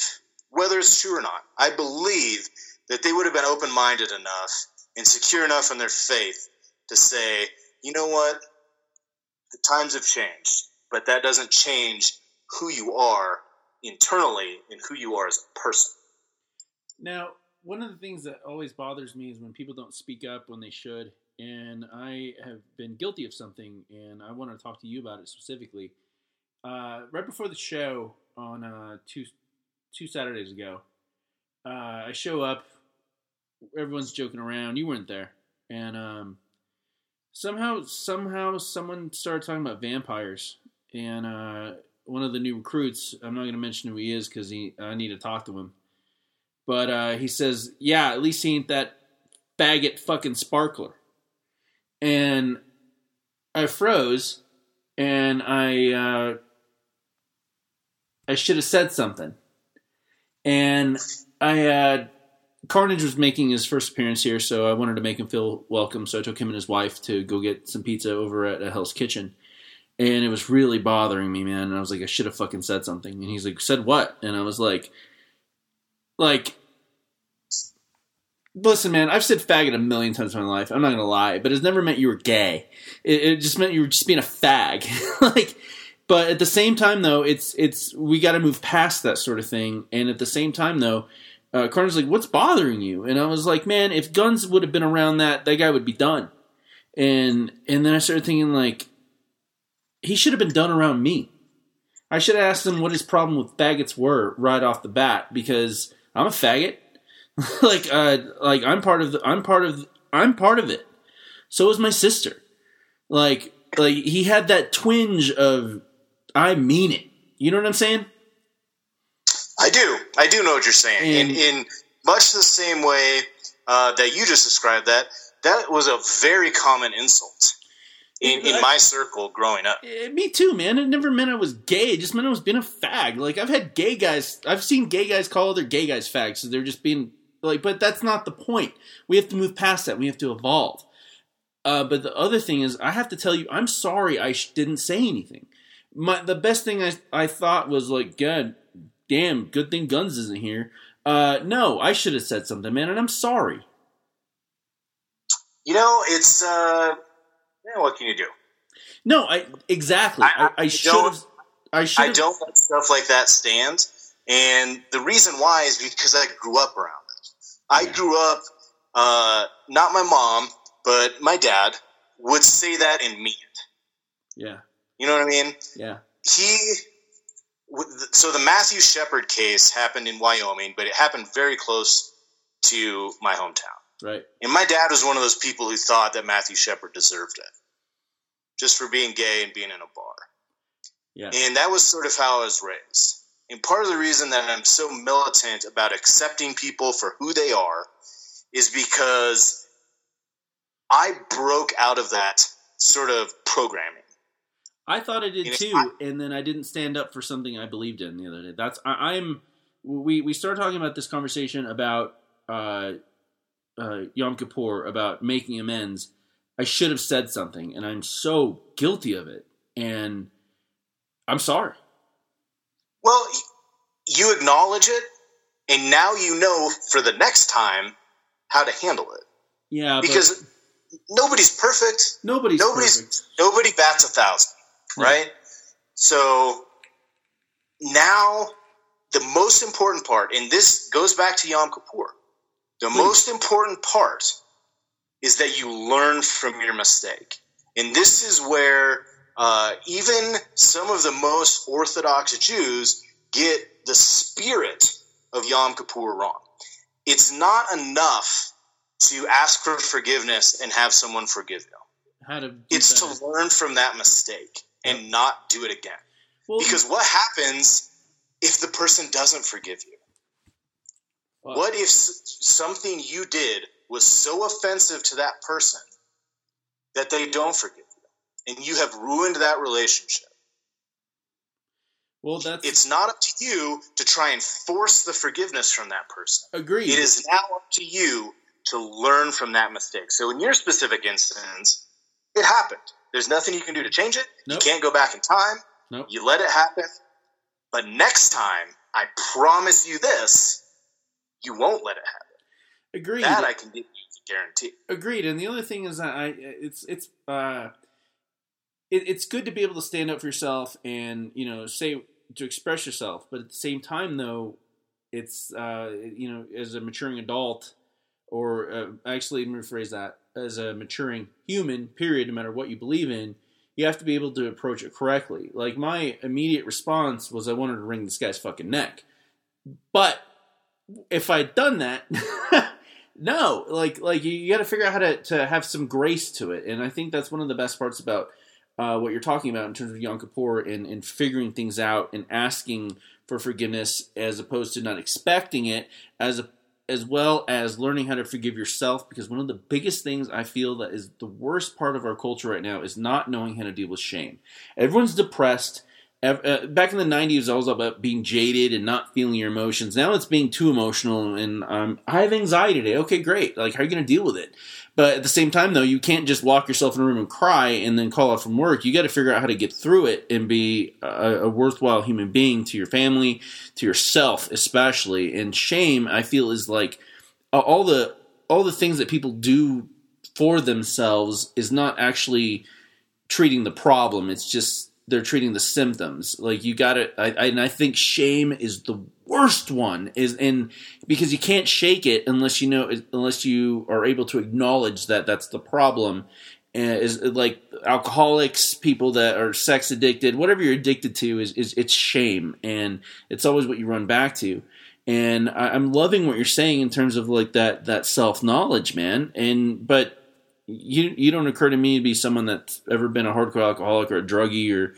whether it's true or not, I believe that they would have been open minded enough and secure enough in their faith to say, you know what, the times have changed, but that doesn't change who you are internally and who you are as a person. Now, one of the things that always bothers me is when people don't speak up when they should. And I have been guilty of something, and I want to talk to you about it specifically. Uh, right before the show on uh, two two Saturdays ago, uh, I show up. Everyone's joking around. You weren't there, and um, somehow somehow someone started talking about vampires, and uh, one of the new recruits. I'm not going to mention who he is because I need to talk to him. But uh, he says, "Yeah, at least he ain't that faggot fucking sparkler." And I froze, and I uh, I should have said something. And I uh, Carnage was making his first appearance here, so I wanted to make him feel welcome. So I took him and his wife to go get some pizza over at Hell's Kitchen. And it was really bothering me, man. And I was like, I should have fucking said something. And he's like, said what? And I was like, like listen, man, I've said faggot a million times in my life. I'm not gonna lie, but it's never meant you were gay. It, it just meant you were just being a fag. like, but at the same time, though, it's it's we got to move past that sort of thing. And at the same time, though, uh, Carter's like, "What's bothering you?" And I was like, "Man, if guns would have been around, that that guy would be done." And and then I started thinking like, he should have been done around me. I should have asked him what his problem with faggots were right off the bat because I'm a faggot like uh like I'm part of the I'm part of I'm part of it. So is my sister. Like like he had that twinge of I mean it. You know what I'm saying? I do. I do know what you're saying. And, in in much the same way uh, that you just described that, that was a very common insult in, in my circle growing up. Eh, me too, man. It never meant I was gay. It just meant I was being a fag. Like I've had gay guys. I've seen gay guys call other gay guys fags. So they're just being like, but that's not the point. We have to move past that. We have to evolve. Uh, but the other thing is, I have to tell you, I'm sorry I sh- didn't say anything. My the best thing I I thought was like, God damn, good thing Guns isn't here. Uh, no, I should have said something, man, and I'm sorry. You know, it's uh, yeah, what can you do? No, I exactly. I, I, I should have. I should. I don't let stuff like that stand, and the reason why is because I grew up around. I grew up, uh, not my mom, but my dad would say that and mean it. Yeah. You know what I mean? Yeah. He, so the Matthew Shepard case happened in Wyoming, but it happened very close to my hometown. Right. And my dad was one of those people who thought that Matthew Shepard deserved it just for being gay and being in a bar. Yeah. And that was sort of how I was raised. And part of the reason that I'm so militant about accepting people for who they are is because I broke out of that sort of programming. I thought I did you know, too, I, and then I didn't stand up for something I believed in the other day. That's I, am we we started talking about this conversation about uh, uh, Yom Kippur about making amends. I should have said something, and I'm so guilty of it, and I'm sorry. Well, you acknowledge it, and now you know for the next time how to handle it. Yeah, because nobody's perfect. Nobody's nobody's perfect. nobody bats a thousand, yeah. right? So now the most important part, and this goes back to Yom Kippur. The Please. most important part is that you learn from your mistake, and this is where uh, even some of the most Orthodox Jews get the spirit of Yom Kippur wrong. It's not enough to ask for forgiveness and have someone forgive you. To it's to learn from that mistake and yep. not do it again. Well, because what happens if the person doesn't forgive you? What if something you did was so offensive to that person that they don't forgive and you have ruined that relationship? Well, that's it's not up to you to try and force the forgiveness from that person. Agreed. It is now up to you to learn from that mistake. So in your specific instance, it happened. There's nothing you can do to change it. Nope. You can't go back in time. Nope. You let it happen. But next time, I promise you this, you won't let it happen. Agreed. That I can give you a guarantee. Agreed. And the other thing is that I it's it's uh it, it's good to be able to stand up for yourself and you know say to express yourself, but at the same time though, it's uh you know as a maturing adult or uh, actually let me rephrase that as a maturing human period no matter what you believe in you have to be able to approach it correctly. Like my immediate response was i wanted to wring this guy's fucking neck. But if i'd done that no. Like like you, you got to figure out how to, to have some grace to it and i think that's one of the best parts about uh, what you're talking about in terms of Yom Kippur and, and figuring things out and asking for forgiveness as opposed to not expecting it as a, as well as learning how to forgive yourself because one of the biggest things I feel that is the worst part of our culture right now is not knowing how to deal with shame. Everyone's depressed. Uh, back in the 90s, it was all about being jaded and not feeling your emotions. Now it's being too emotional, and um, I have anxiety today. Okay, great. Like, how are you going to deal with it? But at the same time, though, you can't just lock yourself in a room and cry and then call off from work. You got to figure out how to get through it and be a, a worthwhile human being to your family, to yourself, especially. And shame, I feel, is like all the all the things that people do for themselves is not actually treating the problem. It's just they're treating the symptoms. Like you got to, and I think shame is the worst one. Is in because you can't shake it unless you know, unless you are able to acknowledge that that's the problem. And is like alcoholics, people that are sex addicted, whatever you're addicted to, is is it's shame, and it's always what you run back to. And I, I'm loving what you're saying in terms of like that that self knowledge, man. And but you you don't occur to me to be someone that's ever been a hardcore alcoholic or a druggie or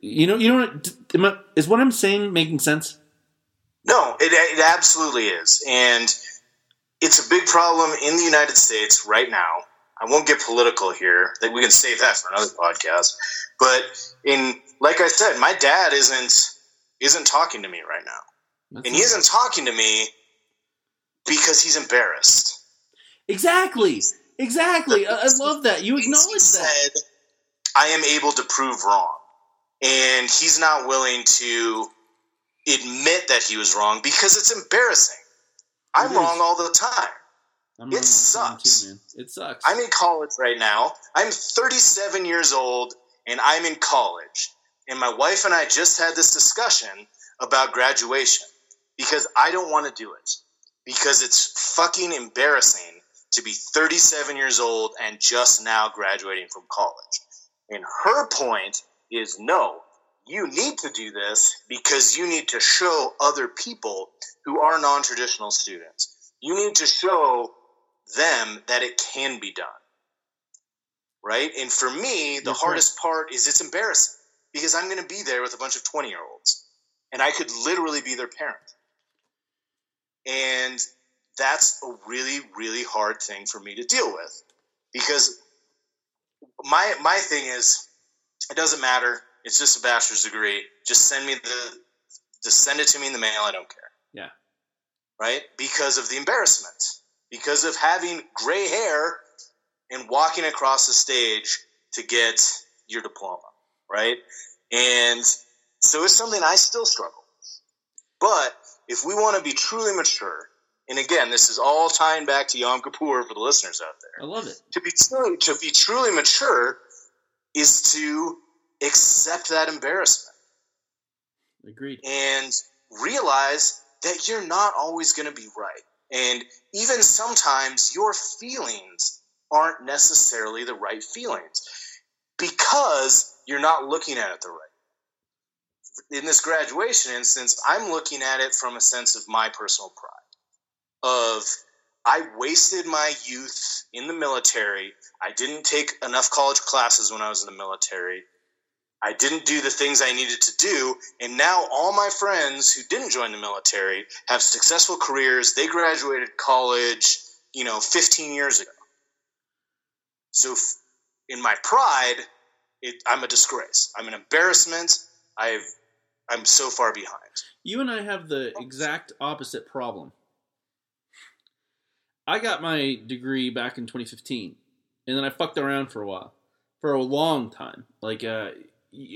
you know you don't am I, is what I'm saying making sense? No, it, it absolutely is. And it's a big problem in the United States right now. I won't get political here. That we can save that for another podcast. But in like I said, my dad isn't isn't talking to me right now. That's And he isn't talking to me because he's embarrassed. exactly exactly. I, I love that you He acknowledge that. I am able to prove wrong. And he's not willing to admit that he was wrong because it's embarrassing. I'm It wrong all the time. I'm it wrong all the time, sucks. too. It sucks. I'm in college right now. I'm 37 years old and I'm in college. And my wife and I just had this discussion about graduation because I don't want to do it. Because it's fucking embarrassing to be 37 years old and just now graduating from college. And her point is no, you need to do this because you need to show other people who are non traditional students. You need to show them that it can be done. Right? And for me, the That's hardest part is it's embarrassing because I'm going to be there with a bunch of 20 year olds and I could literally be their parent. And that's a really, really hard thing for me to deal with because my my thing is it doesn't matter. It's just a bachelor's degree. Just send me the just send it to me in the mail. I don't care. Yeah. Right? Because of the embarrassment. Because of having gray hair and walking across the stage to get your diploma. Right? And so it's something I still struggle. But if we want to be truly mature, and again, this is all tying back to Yom Kippur for the listeners out there. I love it. to be truly, to be truly mature is to accept that embarrassment. Agreed. and realize that you're not always going to be right. And even sometimes your feelings aren't necessarily the right feelings because you're not looking at it the right in this graduation instance i'm looking at it from a sense of my personal pride of I wasted my youth in the military. I didn't take enough college classes when I was in the military. I didn't do the things I needed to do. And now all my friends who didn't join the military have successful careers. They graduated college, you know, 15 years ago. So f- in my pride, it, I'm a disgrace. I'm an embarrassment. I've, I'm so far behind. You and I have the oh. exact opposite problem. I got my degree back in 2015, and then I fucked around for a while. for a long time. Like uh,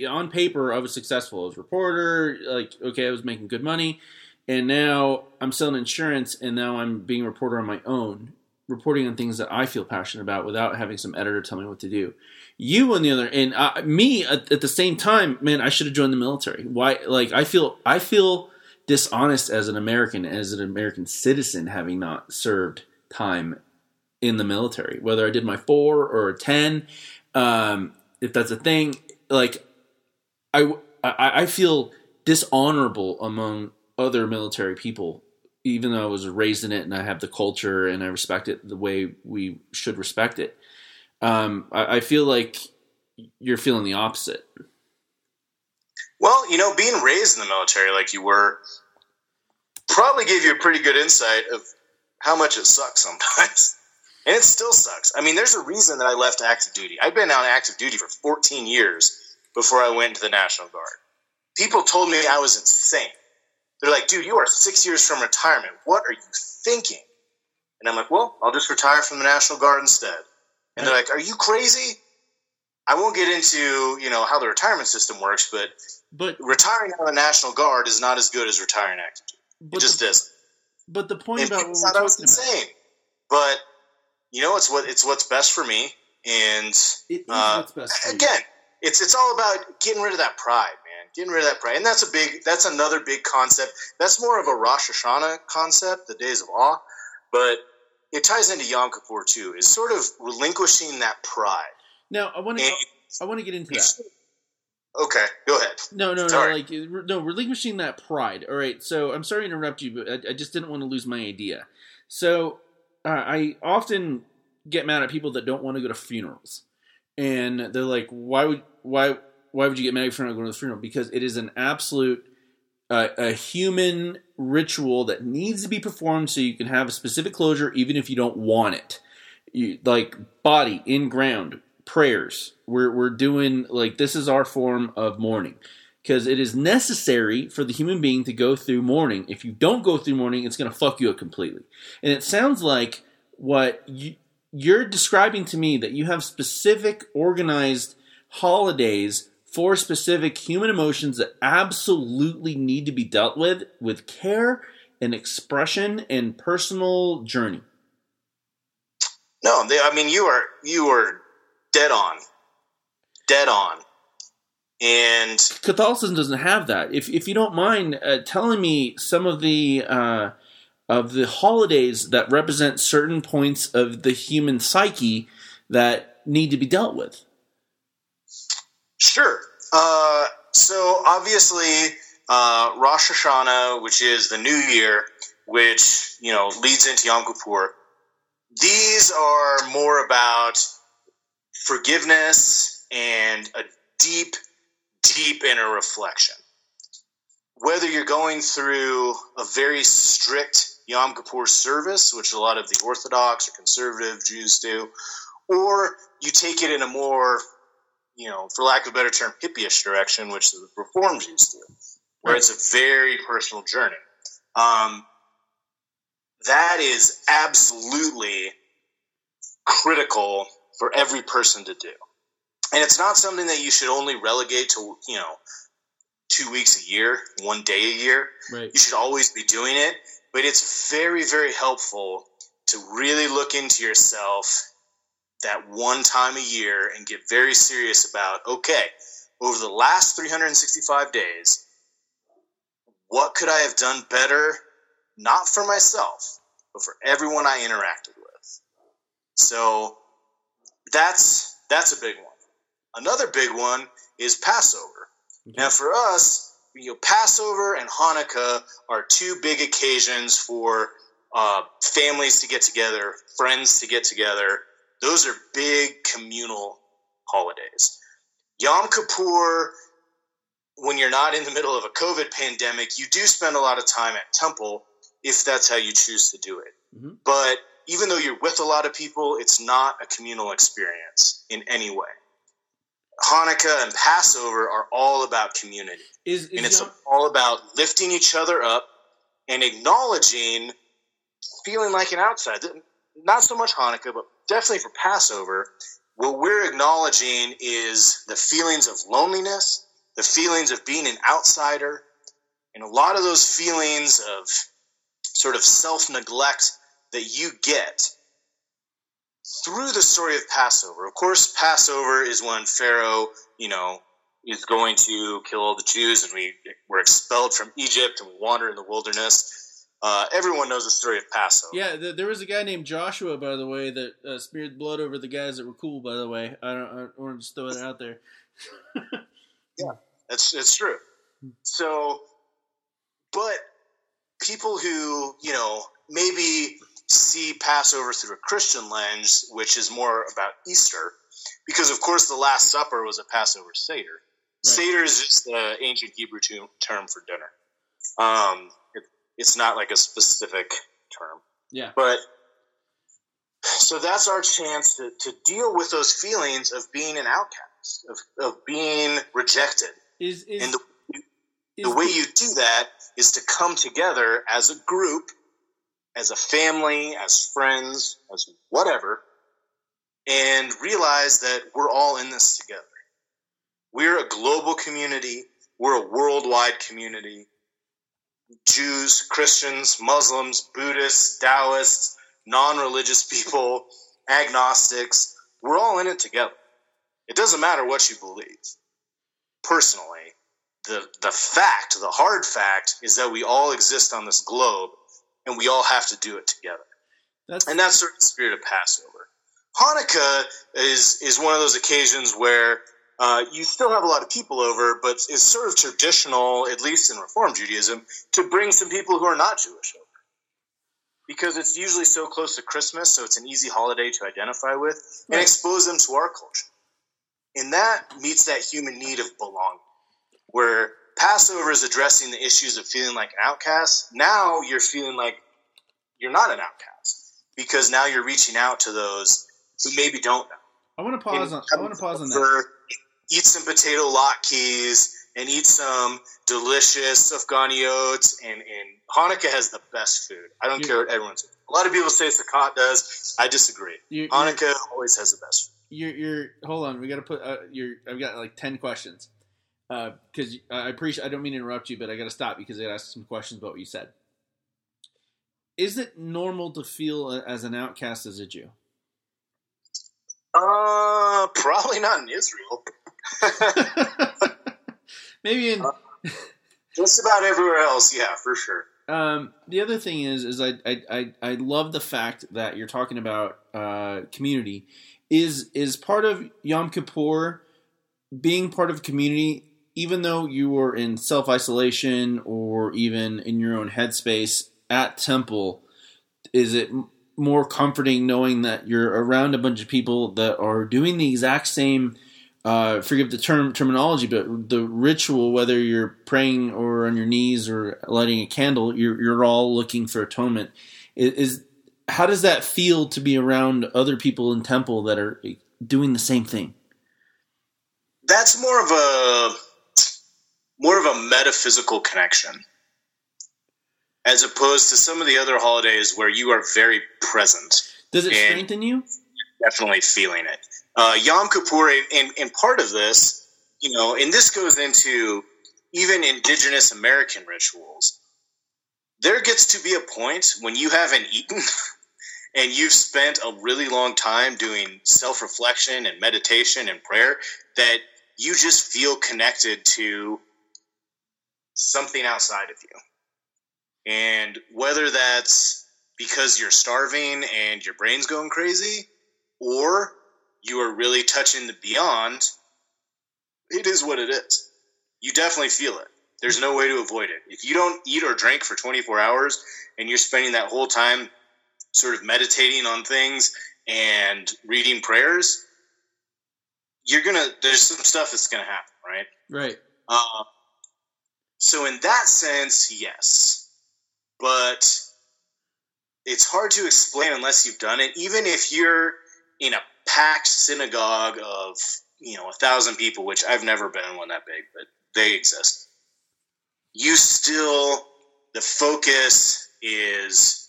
on paper, I was successful. as a reporter. Like okay, I was making good money, and now I'm selling insurance, and now I'm being a reporter on my own, reporting on things that I feel passionate about without having some editor tell me what to do. You, on the other, and uh, me at, at the same time, man, I should have joined the military. Why? Like I feel, I feel dishonest as an American, as an American citizen, having not served time in the military, whether I did my four or ten, um, if that's a thing. Like I, I, I feel dishonorable among other military people, even though I was raised in it and I have the culture and I respect it the way we should respect it. Um, I, I feel like you're feeling the opposite. Well, you know, being raised in the military like you were probably gave you a pretty good insight of how much it sucks sometimes. And it still sucks. I mean, there's a reason that I left active duty. I've been on active duty for 14 years before I went into the National Guard. People told me I was insane. They're like, dude, you are six years from retirement. What are you thinking? And I'm like, well, I'll just retire from the National Guard instead. And they're like, "Are you crazy?" I won't get into you know how the retirement system works, but but retiring out of the National Guard is not as good as retiring active duty. It just the, isn't. But the point about what we're was talking insane, but you know it's what it's what's best for me, and uh, what's best for again, it's it's all about getting rid of that pride, man. Getting rid of that pride, and that's a big that's another big concept. That's more of a Rosh Hashanah concept, the days of awe, but it ties into Yom Kippur too. Is sort of relinquishing that pride. Now I want to I want to get into that. Okay, go ahead. No, no, Sorry. no. Like no, relinquishing that pride. All right. So I'm sorry to interrupt you, but I, I just didn't want to lose my idea. So uh, I often get mad at people that don't want to go to funerals, and they're like, "Why would why why would you get mad if you're not going to the funeral?" Because it is an absolute uh, a human ritual that needs to be performed so you can have a specific closure, even if you don't want it. You, like body in ground prayers. We're we're doing like this is our form of mourning because it is necessary for the human being to go through mourning. If you don't go through mourning, it's going to fuck you up completely. And it sounds like what you, you're describing to me that you have specific organized holidays for specific human emotions that absolutely need to be dealt with with care and expression and personal journey. No, they, I mean you are you are dead on, dead on, and Catholicism doesn't have that. If if you don't mind uh, telling me some of the uh, of the holidays that represent certain points of the human psyche that need to be dealt with. Sure. Uh, so obviously, uh, Rosh Hashanah, which is the New Year, which you know leads into Yom Kippur. These are more about forgiveness and a deep, deep inner reflection. Whether you're going through a very strict Yom Kippur service, which a lot of the Orthodox or conservative Jews do, or you take it in a more you know, for lack of a better term, hippie-ish direction, which the Reformed Jews do, where it's a very personal journey. Um, that is absolutely critical for every person to do, and it's not something that you should only relegate to you know two weeks a year, one day a year. Right. You should always be doing it, but it's very, very helpful to really look into yourself that one time a year and get very serious about okay, over the last 365 days, what could I have done better, not for myself, but for everyone I interacted with? So that's that's a big one. Another big one is Passover. Now, for us, you know, Passover and Hanukkah are two big occasions for uh, families to get together, friends to get together. Those are big communal holidays. Yom Kippur, when you're not in the middle of a COVID pandemic, you do spend a lot of time at temple if that's how you choose to do it. Mhm. But even though you're with a lot of people, it's not a communal experience in any way. Hanukkah and Passover are all about community Is, and it's Yom- all about lifting each other up and acknowledging feeling like an outsider. Not so much Hanukkah, but definitely for Passover, what we're acknowledging is the feelings of loneliness, the feelings of being an outsider, and a lot of those feelings of sort of self neglect that you get through the story of Passover. Of course, Passover is when Pharaoh, you know, is going to kill all the Jews and we were expelled from Egypt and we wander in the wilderness. Uh, everyone knows the story of Passover. Yeah, th- there was a guy named Joshua, by the way, that uh, smeared blood over the guys that were cool. By the way, I don't, I don't want to just throw it out there. yeah, that's it's true. So, but people who you know maybe see Passover through a Christian lens, which is more about Easter, because of course the Last Supper was a Passover Seder. Right. Seder is just the ancient Hebrew term for dinner. Um, it's not like a specific term. Yeah. But so that's our chance to, to deal with those feelings of being an outcast, of, of being rejected. Is, is and the, is the way you do that is to come together as a group, as a family, as friends, as whatever, and realize that we're all in this together. We're a global community. We're a worldwide community. Jews, Christians, Muslims, Buddhists, Taoists, non religious people, agnostics, we're all in it together. It doesn't matter what you believe. Personally, the, the fact, the hard fact, is that we all exist on this globe and we all have to do it together. That's, and that's sort of the spirit of Passover. Hanukkah is, is one of those occasions where uh, you still have a lot of people over, but it's sort of traditional, at least in Reform Judaism, to bring some people who are not Jewish over. Because it's usually so close to Christmas, so it's an easy holiday to identify with, and expose them to our culture. And that meets that human need of belonging, where Passover is addressing the issues of feeling like an outcast. Now you're feeling like you're not an outcast, because now you're reaching out to those who maybe don't know. I want to pause on. I want to pause on that eat some potato latkes and eat some delicious Sufganiyot. And, and Hanukkah has the best food. I don't you, care what everyone says. A lot of people say Sukkot does. I disagree. You, Hanukkah always has the best food. You're, you're hold on. We got to put. Uh, you're. I've got like ten questions because uh, I appreciate. I don't mean to interrupt you, but I got to stop because I got to ask some questions about what you said. Is it normal to feel as an outcast as a Jew? Uh, probably not in Israel. Maybe in uh, just about everywhere else, yeah, for sure. Um, the other thing is, is I, I, I, I love the fact that you're talking about uh, community. Is is part of Yom Kippur being part of community, even though you were in self isolation or even in your own headspace at temple? Is it more comforting knowing that you're around a bunch of people that are doing the exact same uh, forgive the term terminology, but the ritual, whether you're praying or on your knees or lighting a candle, you're you're all looking for atonement. Is, is how does that feel to be around other people in temple that are doing the same thing? That's more of a more of a metaphysical connection as opposed to some of the other holidays where you are very present. Does it strengthen you? Definitely feeling it uh, Yom Kippur, and, and part of this, you know, and this goes into even indigenous American rituals. There gets to be a point when you haven't eaten and you've spent a really long time doing self reflection and meditation and prayer that you just feel connected to something outside of you. And whether that's because you're starving and your brain's going crazy, or you are really touching the beyond, it is what it is. You definitely feel it. There's no way to avoid it. If you don't eat or drink for 24 hours and you're spending that whole time sort of meditating on things and reading prayers, you're gonna. There's some stuff that's gonna happen, right? Right. Uh, so in that sense, yes, but it's hard to explain unless you've done it. Even if you're in a packed synagogue of you know a thousand people, which I've never been in one that big, but they exist. You still the focus is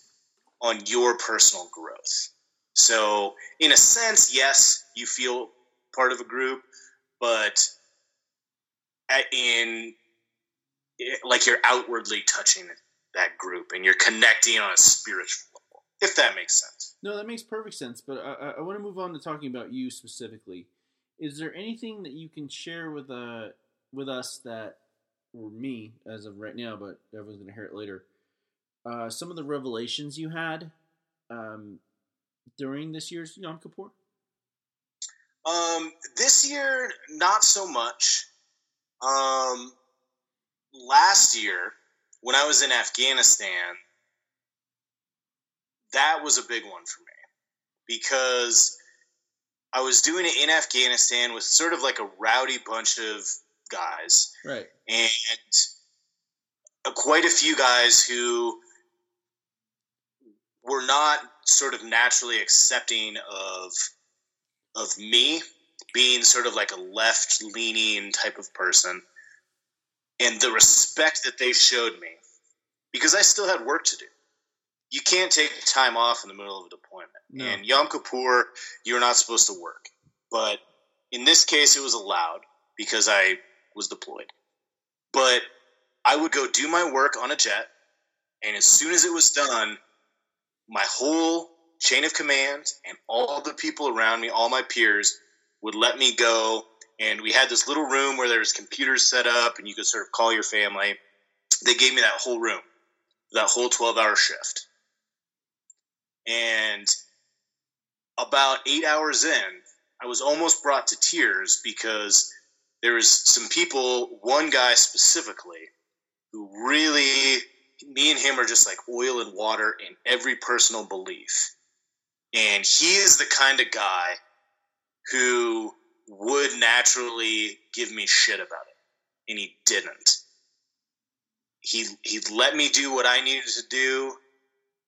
on your personal growth. So, in a sense, yes, you feel part of a group, but in like you're outwardly touching that group and you're connecting on a spiritual level, if that makes sense. No, that makes perfect sense. But I, I want to move on to talking about you specifically. Is there anything that you can share with uh with us that, or me as of right now, but everyone's gonna hear it later. Uh, some of the revelations you had um, during this year's Yom Kippur. Um, this year, not so much. Um, last year, when I was in Afghanistan, that was a big one for me because I was doing it in Afghanistan with sort of like a rowdy bunch of guys. Right. And quite a few guys who were not sort of naturally accepting of of me being sort of like a left leaning type of person and the respect that they showed me because I still had work to do. You can't take time off in the middle of a deployment. No. And Yom Kippur, you're not supposed to work. But in this case, it was allowed because I was deployed. But I would go do my work on a jet, and as soon as it was done, my whole chain of command and all the people around me, all my peers, would let me go. And we had this little room where there was computers set up, and you could sort of call your family. They gave me that whole room, that whole twelve-hour shift. And about eight hours in, I was almost brought to tears because there was some people, one guy specifically, who really me and him are just like oil and water in every personal belief. And he is the kind of guy who would naturally give me shit about it. And he didn't. He he let me do what I needed to do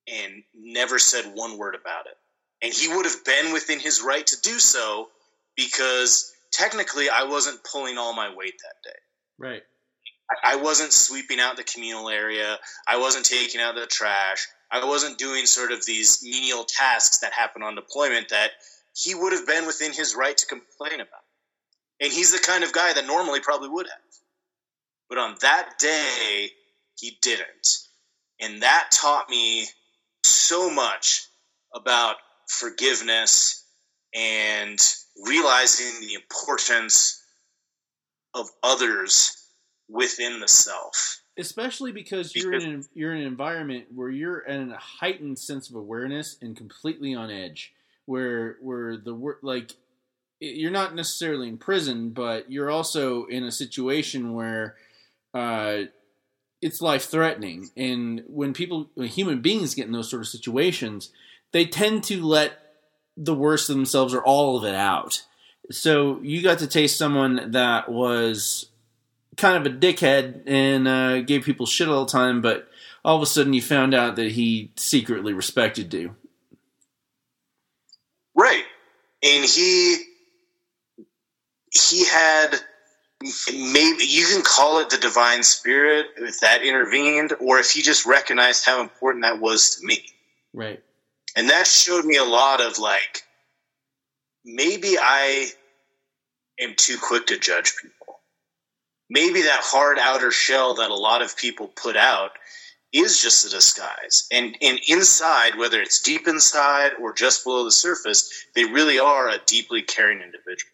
and never said one word about it. And he would have been within his right to do so because technically I wasn't pulling all my weight that day. Right. I wasn't sweeping out the communal area. I wasn't taking out the trash. I wasn't doing sort of these menial tasks that happen on deployment that he would have been within his right to complain about. And he's the kind of guy that normally probably would have. But on that day, he didn't. And that taught me so much about forgiveness and realizing the importance of others within the self. Especially because you're in an, you're in an environment where you're in a heightened sense of awareness and completely on edge, where where the like you're not necessarily in prison, but you're also in a situation where uh, it's life threatening. And when people, when human beings get in those sort of situations, they tend to let the worst of themselves or all of it out. So you got to taste someone that was kind of a dickhead and uh, gave people shit all the time, but all of a sudden you found out that he secretly respected you. Right. And he he had maybe you can call it the divine spirit if that intervened or if he just recognized how important that was to me. Right. And that showed me a lot of like maybe I am too quick to judge people maybe that hard outer shell that a lot of people put out is just a disguise. And and inside, whether it's deep inside or just below the surface, they really are a deeply caring individual.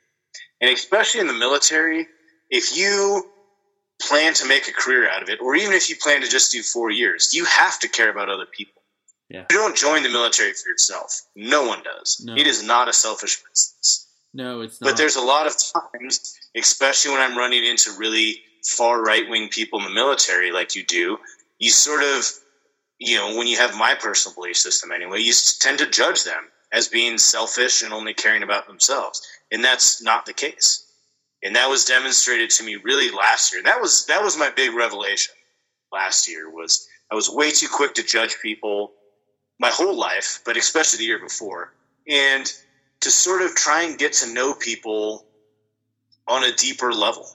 And especially in the military, if you plan to make a career out of it, or even if you plan to just do four years, you have to care about other people. Yeah. You don't join the military for yourself. No one does. No. It is not a selfish business. No, it's not. But there's a lot of times, especially when I'm running into really far right wing people in the military, like you do, you sort of, you know, when you have my personal belief system anyway, you tend to judge them as being selfish and only caring about themselves. And that's not the case. And that was demonstrated to me really last year. That was that was my big revelation last year was I was way too quick to judge people my whole life, but especially the year before. And to sort of try and get to know people on a deeper level.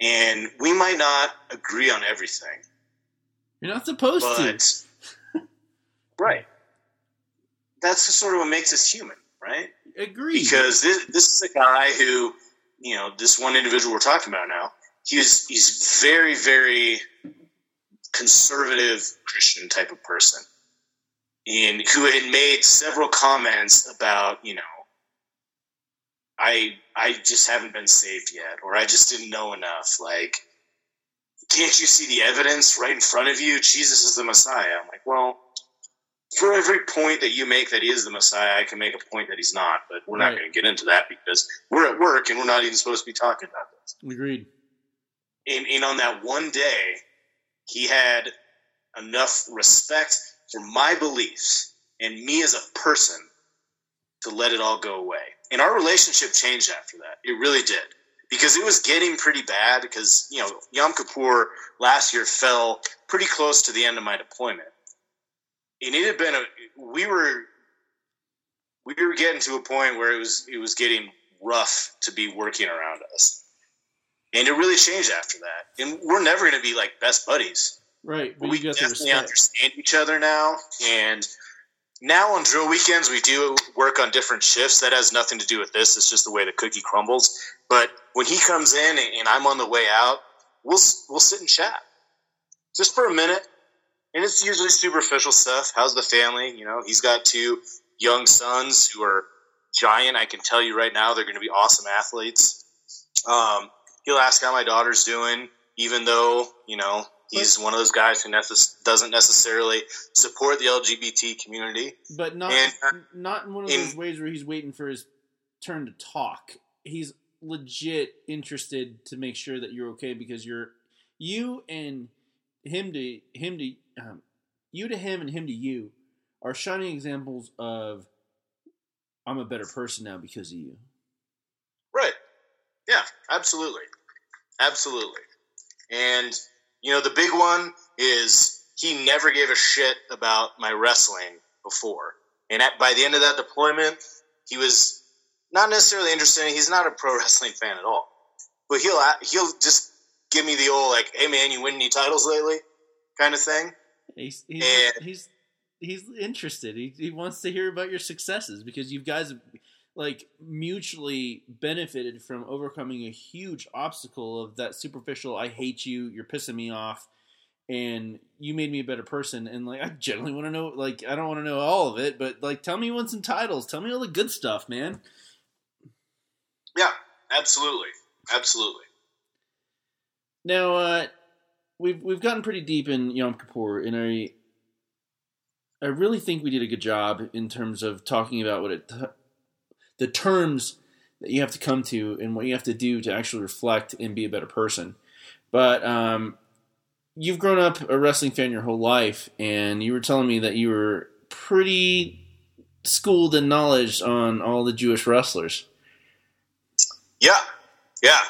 And we might not agree on everything. You're not supposed but, to. right. that's sort of what makes us human, right? Agreed. Because this this is a guy who, you know, this one individual we're talking about now, he's he's very very conservative Christian type of person, and who had made several comments about you know. I I just haven't been saved yet, or I just didn't know enough. Like, can't you see the evidence right in front of you? Jesus is the Messiah. I'm like, well, for every point that you make that he is the Messiah, I can make a point that he's not. But we're Right. not going to get into that because we're at work and we're not even supposed to be talking about this. Agreed. And, and on that one day, he had enough respect for my beliefs and me as a person to let it all go away. And our relationship changed after that. It really did. Because it was getting pretty bad because, you know, Yom Kippur last year fell pretty close to the end of my deployment. And it had been a we were we were getting to a point where it was it was getting rough to be working around us. And it really changed after that. And we're never going to be like best buddies. Right. But we definitely respect. understand each other now. And now on drill weekends, we do work on different shifts. That has nothing to do with this. It's just the way the cookie crumbles. But when he comes in and I'm on the way out, we'll we'll sit and chat just for a minute. And it's usually superficial stuff. How's the family? You know, he's got two young sons who are giant. I can tell you right now, they're going to be awesome athletes. Um, he'll ask how my daughter's doing, even though you know he's one of those guys who necess- doesn't necessarily support the LGBT community. But not And, uh, not in one of those ways where he's waiting for his turn to talk. He's legit interested to make sure that you're okay because you're you and him to him to um, you to him and him to you are shining examples of I'm a better person now because of you. Right. Yeah, absolutely. Absolutely. And, you know, the big one is he never gave a shit about my wrestling before. And at, by the end of that deployment, he was not necessarily interested. in- He's not a pro wrestling fan at all. But he'll, he'll just give me the old, like, hey, man, you win any titles lately? kind of thing. He's he's And- he's, he's interested. He he wants to hear about your successes because you guys have like mutually benefited from overcoming a huge obstacle of that superficial I hate you, you're pissing me off and you made me a better person and like I generally want to know like I don't want to know all of it, but like tell me won some titles. Tell me all the good stuff, man. Yeah, absolutely. Absolutely. Now, uh, we've we've gotten pretty deep in Yom Kippur, and I I really think we did a good job in terms of talking about what it the terms that you have to come to and what you have to do to actually reflect and be a better person. But um, you've grown up a wrestling fan your whole life, and you were telling me that you were pretty schooled in knowledge on all the Jewish wrestlers. Yeah. Yeah.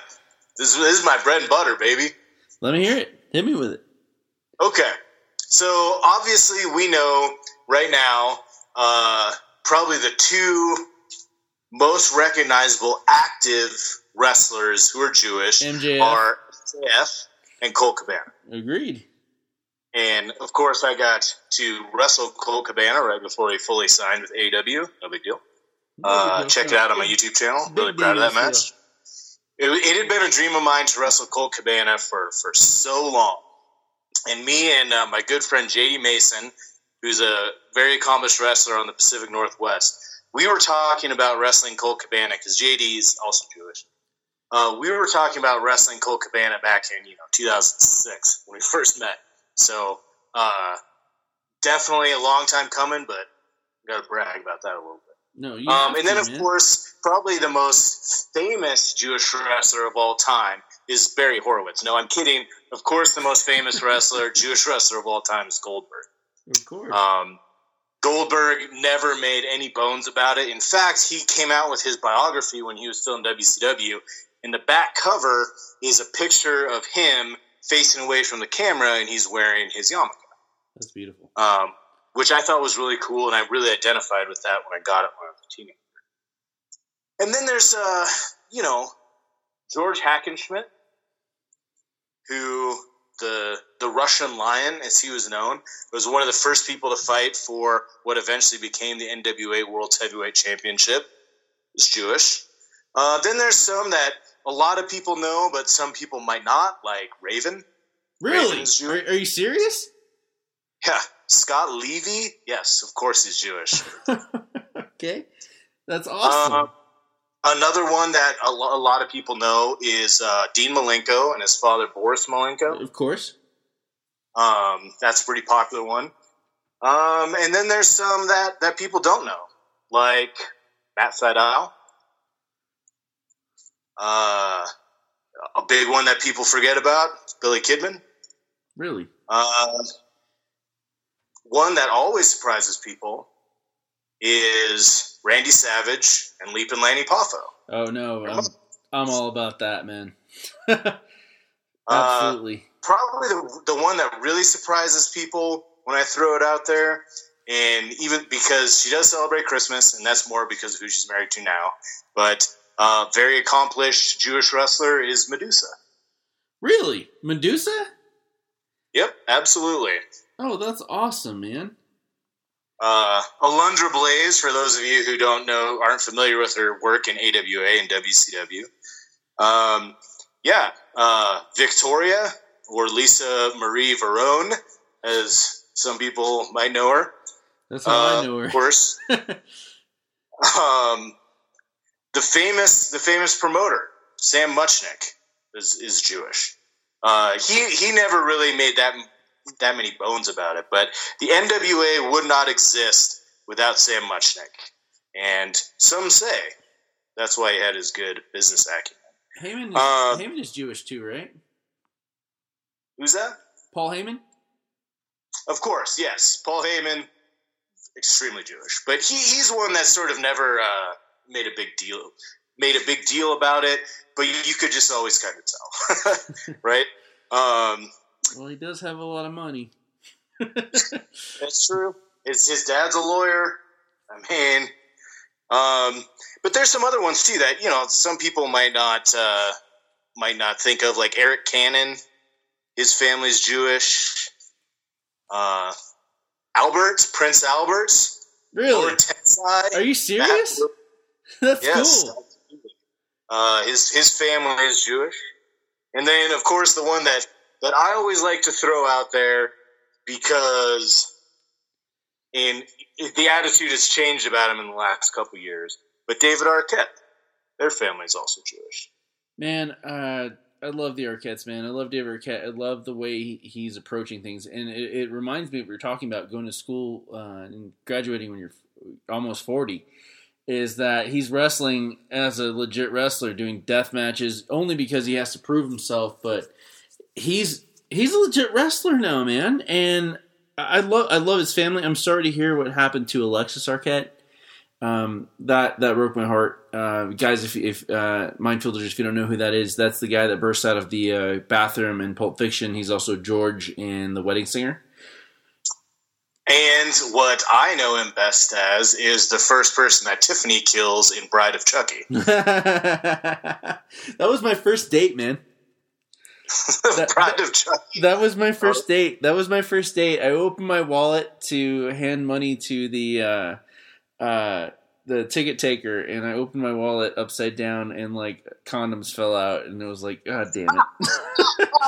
This, is- this is my bread and butter, baby. Let me hear it. Hit me with it. Okay. So obviously, we know right now uh, probably the two most recognizable active wrestlers who are Jewish MJF. are MJF and Colt Cabana. Agreed. And of course, I got to wrestle Colt Cabana right before he fully signed with AEW. No big deal. Uh, check it out on my YouTube channel. Really proud of that match. It, it had been a dream of mine to wrestle Colt Cabana for, for so long. And me and uh, my good friend JD Mason, who's a very accomplished wrestler on the Pacific Northwest, we were talking about wrestling Colt Cabana because JD is also Jewish. Uh, we were talking about wrestling Colt Cabana back in you know 2006 when we first met. So uh, definitely a long time coming, but got to brag about that a little bit. No, you Um, and then, to, of man. course, probably the most famous Jewish wrestler of all time is Barry Horowitz. No, I'm kidding. Of course, the most famous wrestler, Jewish wrestler of all time is Goldberg. of course. Um, Goldberg never made any bones about it. In fact, he came out with his biography when he was still in WCW. And the back cover is a picture of him facing away from the camera, and he's wearing his yarmulke That's beautiful. um, which I thought was really cool, and I really identified with that when I got it when I was a teenager. And then there's, uh, you know, George Hackenschmidt, who the the Russian Lion, as he was known, was one of the first people to fight for what eventually became the NWA World Heavyweight Championship. Was Jewish. Uh, then there's some that a lot of people know, but some people might not, like Raven. Really? Are, are you serious? Yeah, Scott Levy. Yes, of course he's Jewish. okay, that's awesome. Uh, another one that a, lo- a lot of people know is uh, Dean Malenko and his father Boris Malenko. of course. Um, that's a pretty popular one. Um, and then there's some that, that people don't know, like Matt Fidel. Uh, a big one that people forget about, Billy Kidman. Really? Uh, one that always surprises people is Randy Savage and Leap and Lanny Poffo. Oh no, I'm, I'm all about that, man. Uh, Absolutely. probably the, the one that really surprises people when I throw it out there, and even because she does celebrate Christmas, and that's more because of who she's married to now, but uh, very accomplished Jewish wrestler is Medusa. really? Medusa? Yep, absolutely. Oh, that's awesome, man. Uh, Alundra Blaze, for those of you who don't know, aren't familiar with her work in AWA and WCW. Um, yeah, uh, Victoria, or Lisa Marie Varon, as some people might know her. That's how Uh, I know Of her. course. um, the famous, the famous promoter, Sam Muchnick, is, is Jewish. Uh, he he never really made that that many bones about it, but the NWA would not exist without Sam Muchnick, and some say that's why he had his good business acumen. Heyman is, Uh, Heyman is Jewish too, right? Who's that? Paul Heyman? Of course, yes. Paul Heyman, extremely Jewish, but he, he's one that sort of never uh, made a big deal made a big deal about it. But you, you could just always kind of tell, right? Um, Well, he does have a lot of money. that's true. It's his dad's a lawyer. I mean, um, but there's some other ones too that you know some people might not uh, might not think of, like Eric Cannon. His family's Jewish. Uh, Albert, Prince Albert, Really? Are you serious? That's Yes. cool. Uh, his his family is Jewish, and then of course the one that that I always like to throw out there because in the attitude has changed about him in the last couple years. But David Arquette, their family is also Jewish. Man, uh, I love the Arquettes, man. I love David Arquette. I love the way he, he's approaching things, and it, it reminds me of what we're talking about going to school uh, and graduating when you're almost forty. Is that he's wrestling as a legit wrestler, doing death matches only because he has to prove himself, but he's he's a legit wrestler now, man. And I love I love his family. I'm sorry to hear what happened to Alexis Arquette. Um, that that broke my heart, uh, guys. If if uh, Mindfielders, if you don't know who that is, that's the guy that burst out of the uh, bathroom in Pulp Fiction. He's also George in The Wedding Singer. And what I know him best as is the first person that Tiffany kills in Bride of Chucky. that was my first date, man. That- Bride of Chucky. That was my first date. That was my first date. I opened my wallet to hand money to the uh, uh, the ticket taker, and I opened my wallet upside down, and like condoms fell out, and it was like, God damn it!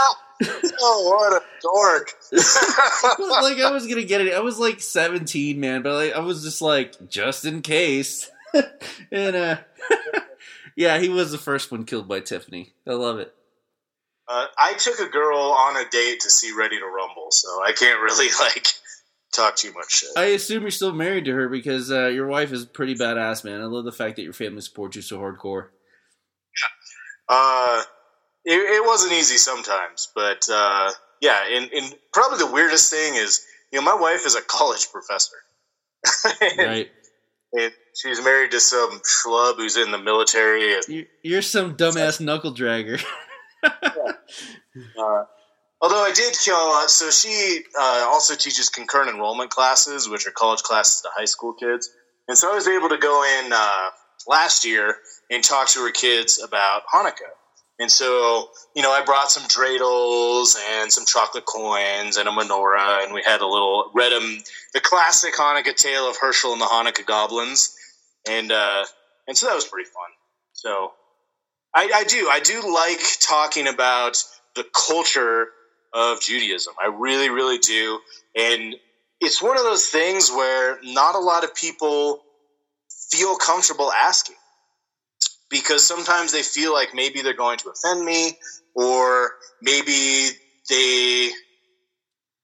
Oh, what a dork! like I was gonna get it. I was like seventeen, man, but like I was just like, just in case. and uh, yeah, he was the first one killed by Tiffany. I love it. Uh, I took a girl on a date to see Ready to Rumble, so I can't really like talk too much shit. I assume you're still married to her because uh, your wife is pretty badass, man. I love the fact that your family supports you so hardcore. Uh, it, it wasn't easy sometimes, but uh, yeah. And, and probably the weirdest thing is, you know, my wife is a college professor, and, Right? and she's married to some schlub who's in the military. You're some dumbass knuckle dragger. uh, although I did, uh, so she uh, also teaches concurrent enrollment classes, which are college classes to high school kids. And so I was able to go in uh, last year and talk to her kids about Hanukkah. And so, you know, I brought some dreidels and some chocolate coins and a menorah, and we had a little read them the classic Hanukkah tale of Herschel and the Hanukkah goblins, and uh, and so that was pretty fun. So, I, I do I do like talking about the culture of Judaism. I really really do, and it's one of those things where not a lot of people feel comfortable asking because sometimes they feel like maybe they're going to offend me or maybe they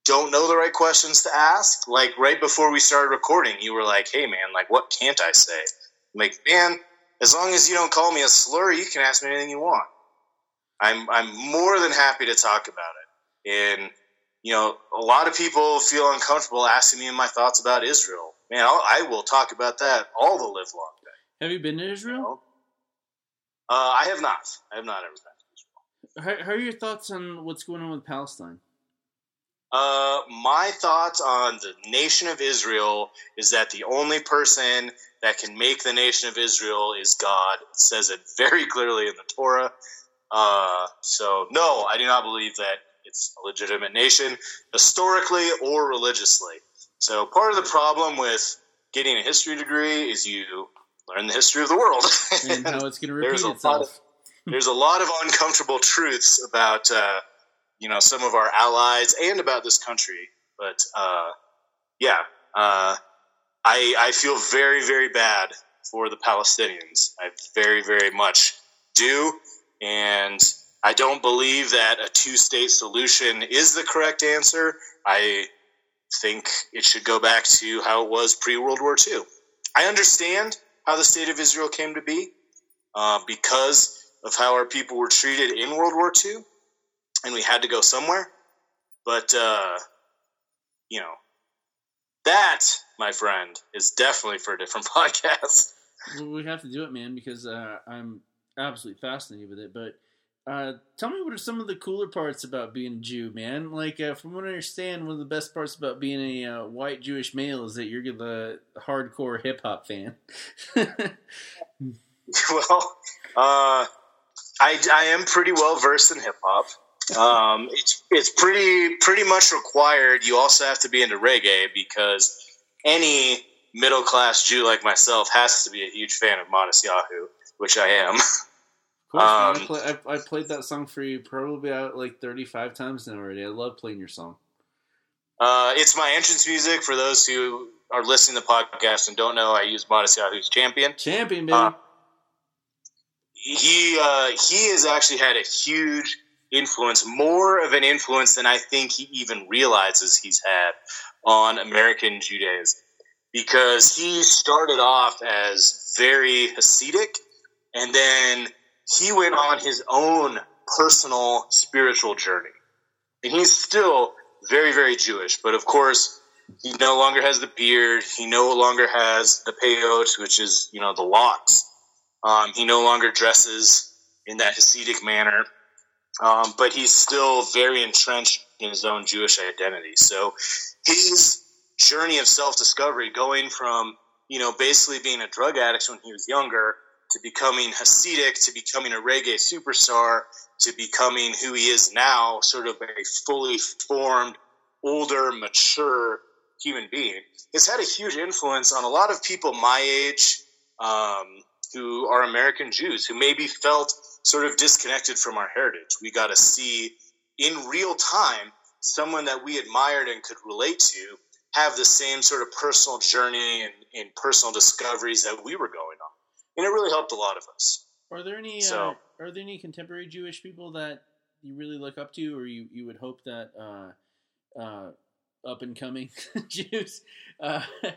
don't know the right questions to ask. Like right before we started recording, you were like, "Hey man, like what can't I say?" I'm like, "Man, as long as you don't call me a slur, you can ask me anything you want." I'm I'm more than happy to talk about it. And you know, a lot of people feel uncomfortable asking me my thoughts about Israel. Man, I'll, I will talk about that all the live long day. Have you been to Israel? You know? Uh, I have not. I have not ever been to Israel. How, how, are your thoughts on what's going on with Palestine? Uh, my thoughts on the nation of Israel is that the only person that can make the nation of Israel is God. It says it very clearly in the Torah. Uh, so, no, I do not believe that it's a legitimate nation, historically or religiously. So, part of the problem with getting a history degree is you learn the history of the world and how it's going to repeat itself. Of, there's a lot of uncomfortable truths about uh, you know some of our allies and about this country, but uh, yeah, uh, I I feel very very bad for the Palestinians. I very very much do, and I don't believe that a two state solution is the correct answer. I think it should go back to how it was pre World War II. I understand how the state of Israel came to be uh, because of how our people were treated in World War II, and we had to go somewhere. But, uh, you know, that, my friend, is definitely for a different podcast. Well, we have to do it, man, because uh, I'm absolutely fascinated with it. But uh, tell me what are some of the cooler parts about being a Jew, man? Like, uh, from what I understand, one of the best parts about being a uh, white Jewish male is that you're the hardcore hip hop fan. well, uh, I, I am pretty well versed in hip hop. Um, it's it's pretty pretty much required. You also have to be into reggae because any middle class Jew like myself has to be a huge fan of Matisyahu, which I am. Um, I, play, I, I, played that song for you probably about like 35 times now already. I love playing your song. Uh, it's my entrance music for those who are listening to the podcast and don't know. I use Matisyahu's Champion. Champion, baby. Uh, he uh, he has actually had a huge influence, more of an influence than I think he even realizes he's had on American Judaism, because he started off as very Hasidic, and then he went on his own personal spiritual journey. And he's still very, very Jewish. But of course, he no longer has the beard. He no longer has the peyot, which is, you know, the locks. Um, he no longer dresses in that Hasidic manner. Um, but he's still very entrenched in his own Jewish identity. So his journey of self discovery, going from, you know, basically being a drug addict when he was younger to becoming Hasidic, to becoming a reggae superstar, to becoming who he is now, sort of a fully formed, older, mature human being, has had a huge influence on a lot of people my age um, who are American Jews, who maybe felt sort of disconnected from our heritage. We got to see in real time someone that we admired and could relate to have the same sort of personal journey and, and personal discoveries that we were going on and it really helped a lot of us. Are there any so, uh, are there any contemporary Jewish people that you really look up to, or you, you would hope that uh, uh, up and coming Jews uh,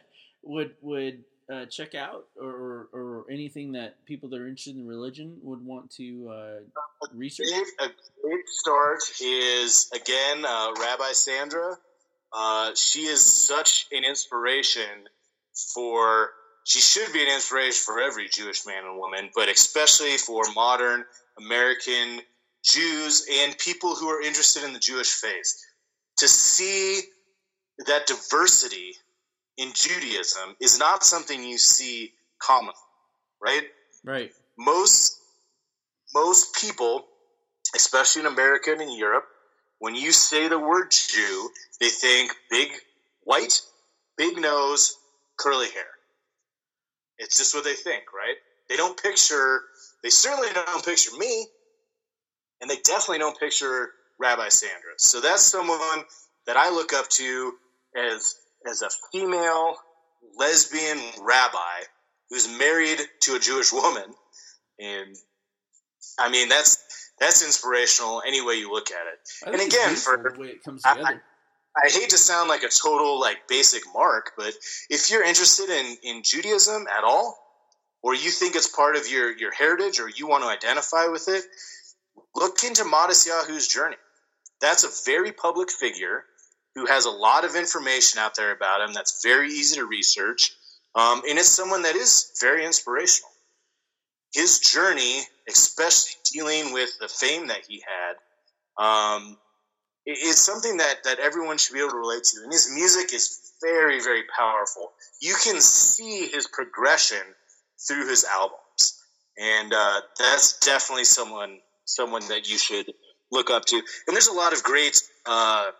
would would uh, check out, or, or anything that people that are interested in religion would want to uh, research? A great start is again Rabbi Sandra. she is such an inspiration for she should be an inspiration for every Jewish man and woman, but especially for modern American Jews and people who are interested in the Jewish faith. To see that diversity in Judaism is not something you see commonly, right? Right. Most most people especially in America and in Europe, when you say the word Jew, they think big white, big nose, curly hair. It's just what they think, right? They don't picture, they certainly don't picture me, and they definitely don't picture Rabbi Sandra. So that's someone that I look up to as as a female lesbian rabbi who's married to a Jewish woman, and I mean that's that's inspirational any way you look at it. And again, for the way it comes together. I, I hate to sound like a total like basic mark, but if you're interested in in Judaism at all, or you think it's part of your your heritage, or you want to identify with it, look into Matisyahu's journey. That's a very public figure who has a lot of information out there about him. That's very easy to research, um, and it's someone that is very inspirational. His journey, especially dealing with the fame that he had. Um, is something that that everyone should be able to relate to. And his music is very very powerful. You can see his progression through his albums, and uh, that's definitely someone someone that you should look up to. And there's a lot of great uh,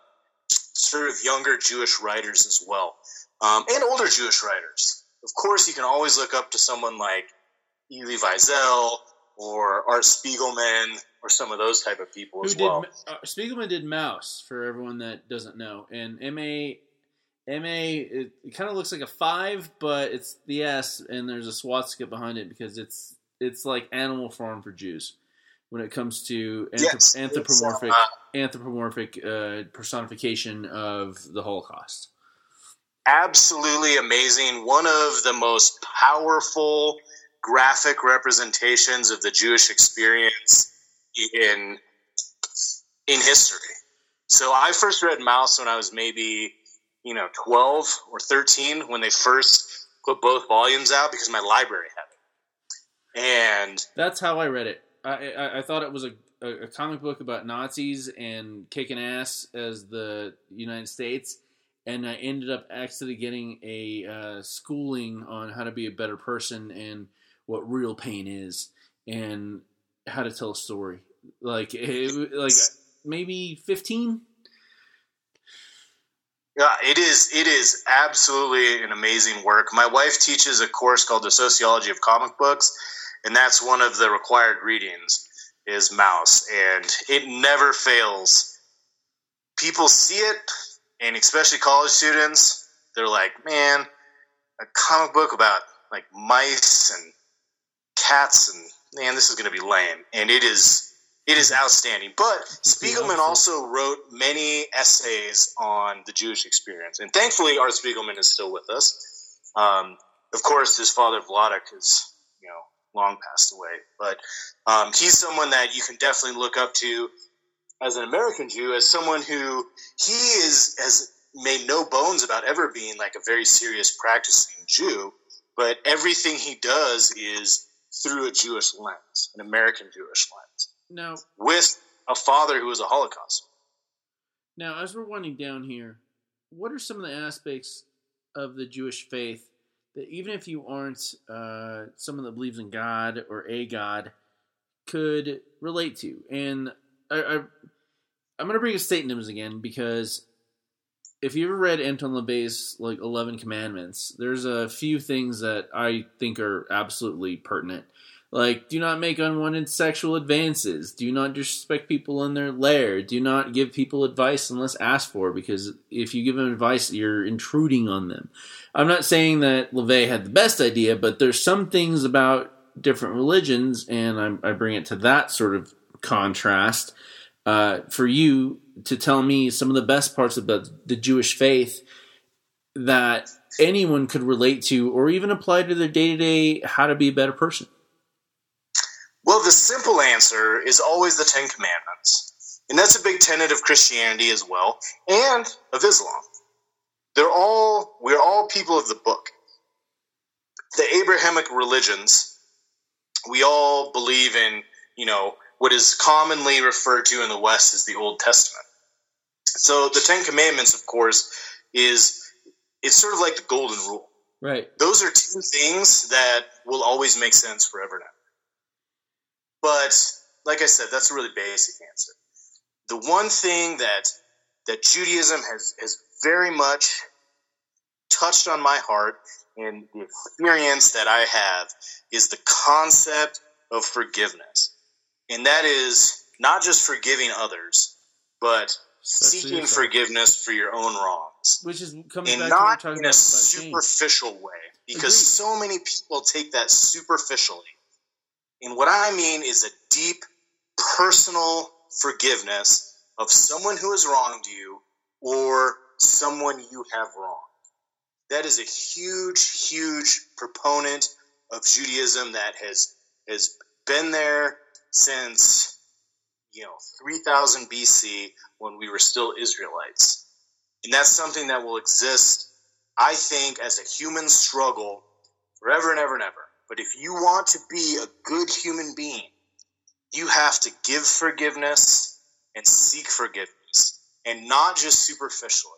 sort of younger Jewish writers as well, um, and older Jewish writers. Of course, you can always look up to someone like Elie Wiesel or Art Spiegelman or some of those type of people Who as did well. uh, Spiegelman did Maus for everyone that doesn't know, and Ma it, it kind of looks like a five, but it's the S, and there's a swastika behind it because it's it's like Animal Farm for Jews when it comes to anthrop- Yes, anthropomorphic uh, anthropomorphic uh, personification of the Holocaust. Absolutely amazing. One of the most powerful graphic representations of the Jewish experience in in history. So I first read Maus when I was maybe, you know, 12 or 13 when they first put both volumes out because my library had it. And That's how I read it. I I, I thought it was a, a comic book about Nazis and kicking ass as the United States, and I ended up actually getting a uh, schooling on how to be a better person and what real pain is and how to tell a story. Like it, like maybe fifteen. Yeah, it is. It is absolutely an amazing work. My wife teaches a course called the Sociology of Comic Books, and that's one of the required readings is Maus, and it never fails. People see it, and especially college students, they're like, "Man, a comic book about like mice and cats, and man, this is going to be lame." And it is. It is outstanding. But Spiegelman also wrote many essays on the Jewish experience. And thankfully, Art Spiegelman is still with us. Um, of course, his father, Vladek, is, you know, long passed away. But um, he's someone that you can definitely look up to as an American Jew, as someone who he is has made no bones about ever being like a very serious practicing Jew. But everything he does is through a Jewish lens, an American Jewish lens Now, with a father who was a Holocaust. Now, as we're winding down here, what are some of the aspects of the Jewish faith that even if you aren't uh, someone that believes in God or a God, could relate to? And I, I, I'm going to bring up Satanism again because if you ever read Anton LaVey's like Eleven Commandments, there's a few things that I think are absolutely pertinent. Like, do not make unwanted sexual advances. Do not disrespect people in their lair. Do not give people advice unless asked for, because if you give them advice, you're intruding on them. I'm not saying that LaVey had the best idea, but there's some things about different religions, and I, I bring it to that sort of contrast. Uh, for you to tell me some of the best parts about the Jewish faith that anyone could relate to, or even apply to their day to day how to be a better person. Well, the simple answer is always the Ten Commandments. And that's a big tenet of Christianity as well, and of Islam. They're all, we're all people of the book. The Abrahamic religions, we all believe in, you know, what is commonly referred to in the West as the Old Testament. So the Ten Commandments, of course, is it's sort of like the golden rule. Right. Those are two things that will always make sense forever now. But like I said, that's a really basic answer. The one thing that that Judaism has has very much touched on my heart and the experience that I have is the concept of forgiveness. And that is not just forgiving others, but seeking forgiveness for your own wrongs. Which is coming and back not to in a superficial way. Because Agreed. so many people take that superficially. And what I mean is a deep personal forgiveness of someone who has wronged you or someone you have wronged. That is a huge, huge proponent of Judaism that has has been there since you know 3000 BC when we were still Israelites. And that's something that will exist I think as a human struggle forever and ever and ever. But if you want to be a good human being, you have to give forgiveness and seek forgiveness and not just superficially.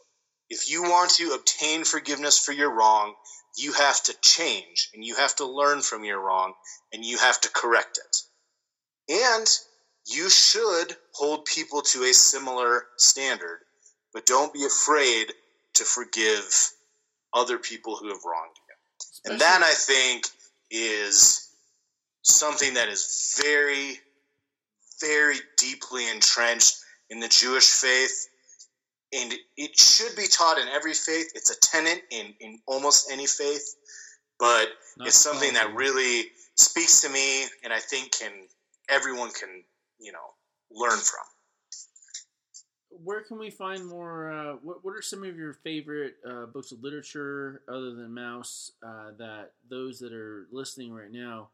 If you want to obtain forgiveness for your wrong, you have to change and you have to learn from your wrong and you have to correct it. And you should hold people to a similar standard, but don't be afraid to forgive other people who have wronged you. And that I think is something that is very, very deeply entrenched in the Jewish faith. And it should be taught in every faith. It's a tenet in, in almost any faith. But Not it's something that really speaks to me and I think can everyone can, you know, learn from. Where can we find more? Uh, what What are some of your favorite uh, books of literature other than Maus uh, that those that are listening right now,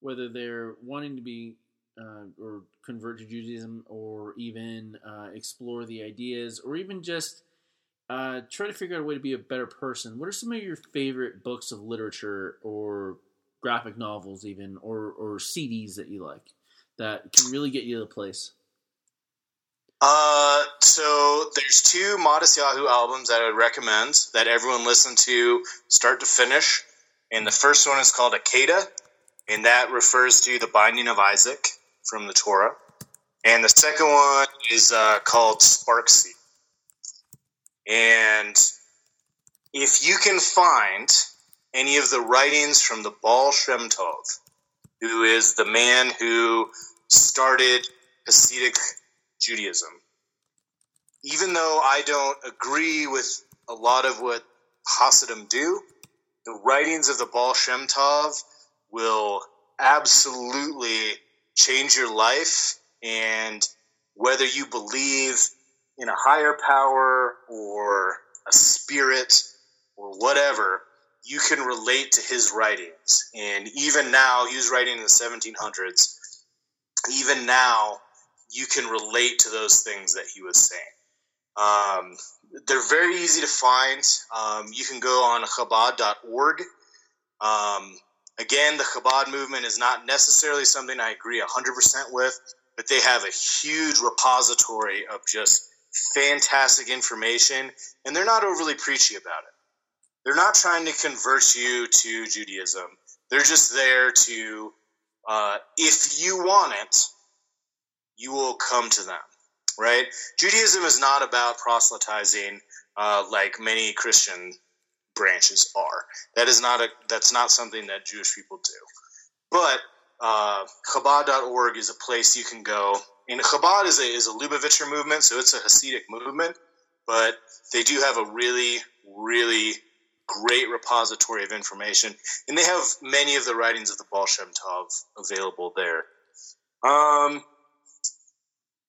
whether they're wanting to be uh, or convert to Judaism or even uh, explore the ideas or even just uh, try to figure out a way to be a better person? What are some of your favorite books of literature or graphic novels, even or or CDs that you like that can really get you to the place? Uh, so there's two Matisyahu albums that I would recommend that everyone listen to start to finish. And the first one is called Akeda, and that refers to the binding of Isaac from the Torah. And the second one is uh, called Spark Seeker. And if you can find any of the writings from the Baal Shem Tov, who is the man who started Hasidic Judaism. Even though I don't agree with a lot of what Hasidim do, the writings of the Baal Shem Tov will absolutely change your life. And whether you believe in a higher power or a spirit or whatever, you can relate to his writings. And even now, he was writing in the 1700s. Even now, you can relate to those things that he was saying. Um, they're very easy to find. Um, you can go on Chabad.org. Um, again, the Chabad movement is not necessarily something I agree 100% with, but they have a huge repository of just fantastic information, and they're not overly preachy about it. They're not trying to convert you to Judaism. They're just there to, uh, if you want it, you will come to them, right? Judaism is not about proselytizing uh, like many Christian branches are. That is not a that's not something that Jewish people do. But uh, Chabad.org is a place you can go. And Chabad is a is a Lubavitcher movement, so it's a Hasidic movement, but they do have a really really great repository of information, and they have many of the writings of the Baal Shem Tov available there. Um,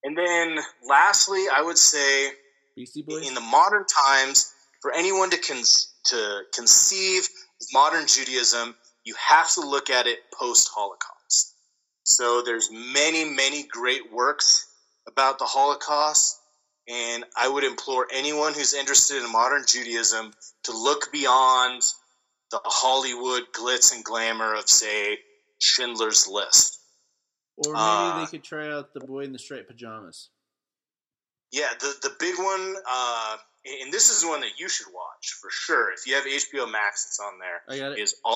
and then lastly, I would say in the modern times, for anyone to con- to conceive of modern Judaism, you have to look at it post Holocaust. So there's many, many great works about the Holocaust, and I would implore anyone who's interested in modern Judaism to look beyond the Hollywood glitz and glamour of, say, Schindler's List. Or maybe Uh, they could try out the boy in the striped pajamas. Yeah, the the big one, uh, and this is one that you should watch for sure. If you have HBO Max, it's on there. I got it. Is Au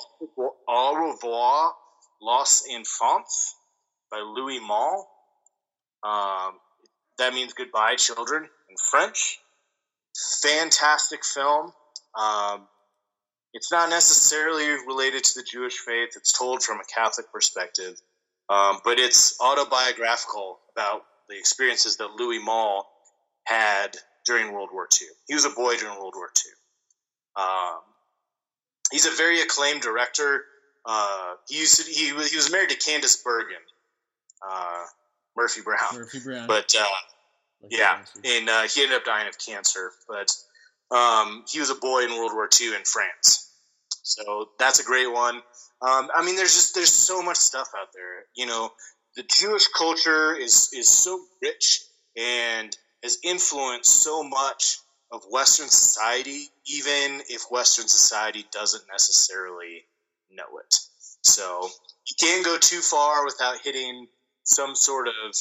Au revoir, Los Enfants by Louis Malle. Um, that means goodbye, children, in French. Fantastic film. Um, it's not necessarily related to the Jewish faith. It's told from a Catholic perspective, um, but it's autobiographical about the experiences that Louis Malle had during World War II. He was a boy during World War II. Um, he's a very acclaimed director. Uh, he to, he was he was married to Candice Bergen, uh, Murphy Brown. Murphy Brown. But uh, yeah, and uh, he ended up dying of cancer. But um, he was a boy in World War II in France, so that's a great one. Um, I mean, there's just there's so much stuff out there. You know, the Jewish culture is is so rich and has influenced so much of Western society, even if Western society doesn't necessarily know it. So you can't go too far without hitting some sort of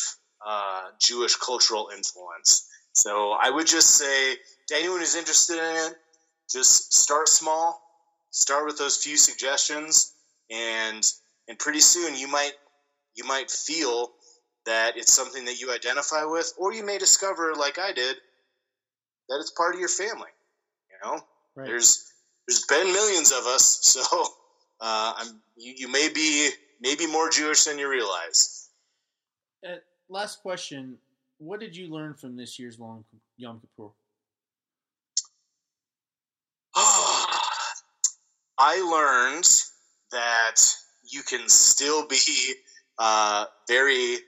uh, Jewish cultural influence. So I would just say to anyone who's interested in it, just start small, start with those few suggestions, and and pretty soon you might you might feel that it's something that you identify with, or you may discover, like I did, that it's part of your family. You know, right. there's there's been millions of us, so uh, I'm you, you may be maybe more Jewish than you realize. Uh, last question: What did you learn from this year's long Yom Kippur? I learned that you can still be uh, very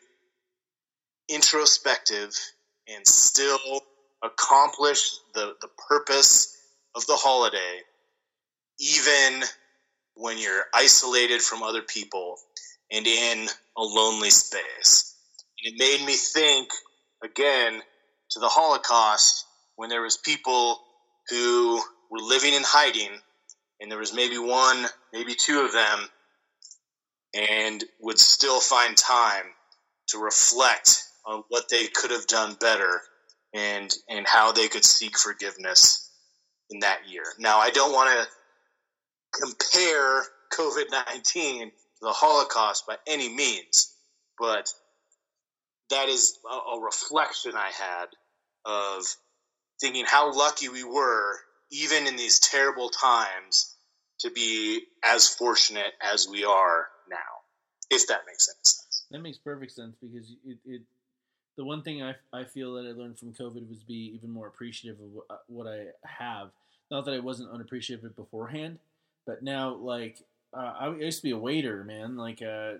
introspective and still accomplish the, the purpose of the holiday, even when you're isolated from other people and in a lonely space. And it made me think again to the Holocaust when there was people who were living in hiding and there was maybe one, maybe two of them and would still find time to reflect on what they could have done better and and how they could seek forgiveness in that year. Now, I don't want to compare COVID 19 to the Holocaust by any means, but that is a, a reflection I had of thinking how lucky we were, even in these terrible times, to be as fortunate as we are now, if that makes sense. That makes perfect sense because it, it the one thing I, I feel that I learned from COVID was be even more appreciative of what I have. Not that I wasn't unappreciative beforehand, but now like uh, I used to be a waiter, man. Like uh,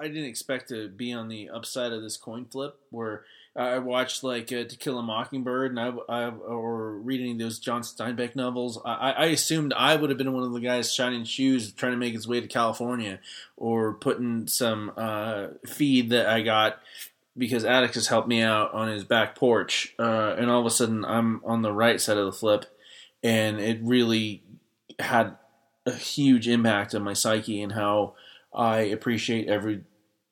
I didn't expect to be on the upside of this coin flip where I watched like uh, To Kill a Mockingbird and I, I or reading those John Steinbeck novels. I, I assumed I would have been one of the guys shining shoes trying to make his way to California or putting some uh, feed that I got because Atticus helped me out on his back porch, uh, and all of a sudden I'm on the right side of the flip, and it really had a huge impact on my psyche and how I appreciate every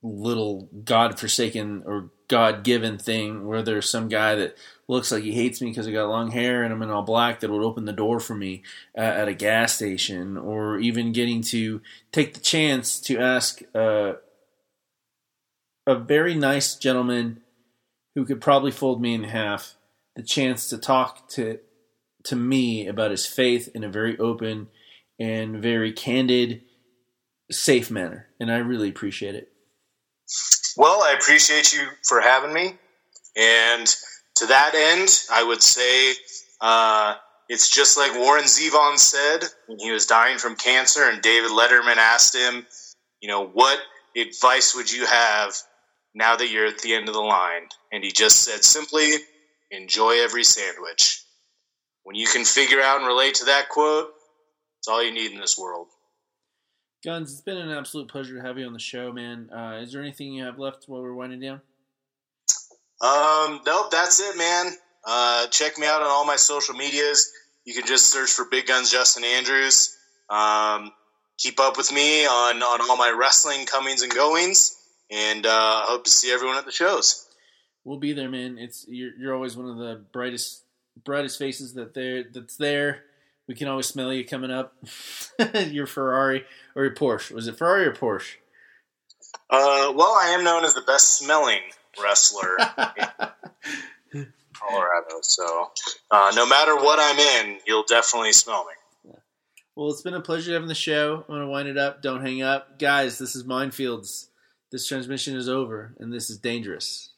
little god-forsaken or god-given thing. Where there's some guy that looks like he hates me because I got long hair and I'm in all black that would open the door for me at, at a gas station, or even getting to take the chance to ask. Uh, a very nice gentleman who could probably fold me in half the chance to talk to to me about his faith in a very open and very candid, safe manner, and I really appreciate it. Well, I appreciate you for having me, and to that end, I would say uh, it's just like Warren Zevon said when he was dying from cancer, and David Letterman asked him, you know, what advice would you have now that you're at the end of the line. And he just said simply, enjoy every sandwich. When you can figure out and relate to that quote, it's all you need in this world. Guns, it's been an absolute pleasure to have you on the show, man. Uh, is there anything you have left while we're winding down? Um, nope, that's it, man. Uh, check me out on all my social medias. You can just search for Big Guns Justin Andrews. Um, keep up with me on, on all my wrestling comings and goings and uh, I hope to see everyone at the shows. We'll be there, man. It's you're, you're always one of the brightest brightest faces that there that's there. We can always smell you coming up. your Ferrari or your Porsche. Was it Ferrari or Porsche? Uh, well, I am known as the best smelling wrestler in Colorado. So, uh, no matter what I'm in, you'll definitely smell me. Well, it's been a pleasure having the show. I'm going to wind it up. Don't hang up. Guys, this is Minefields. This transmission is over, and this is dangerous.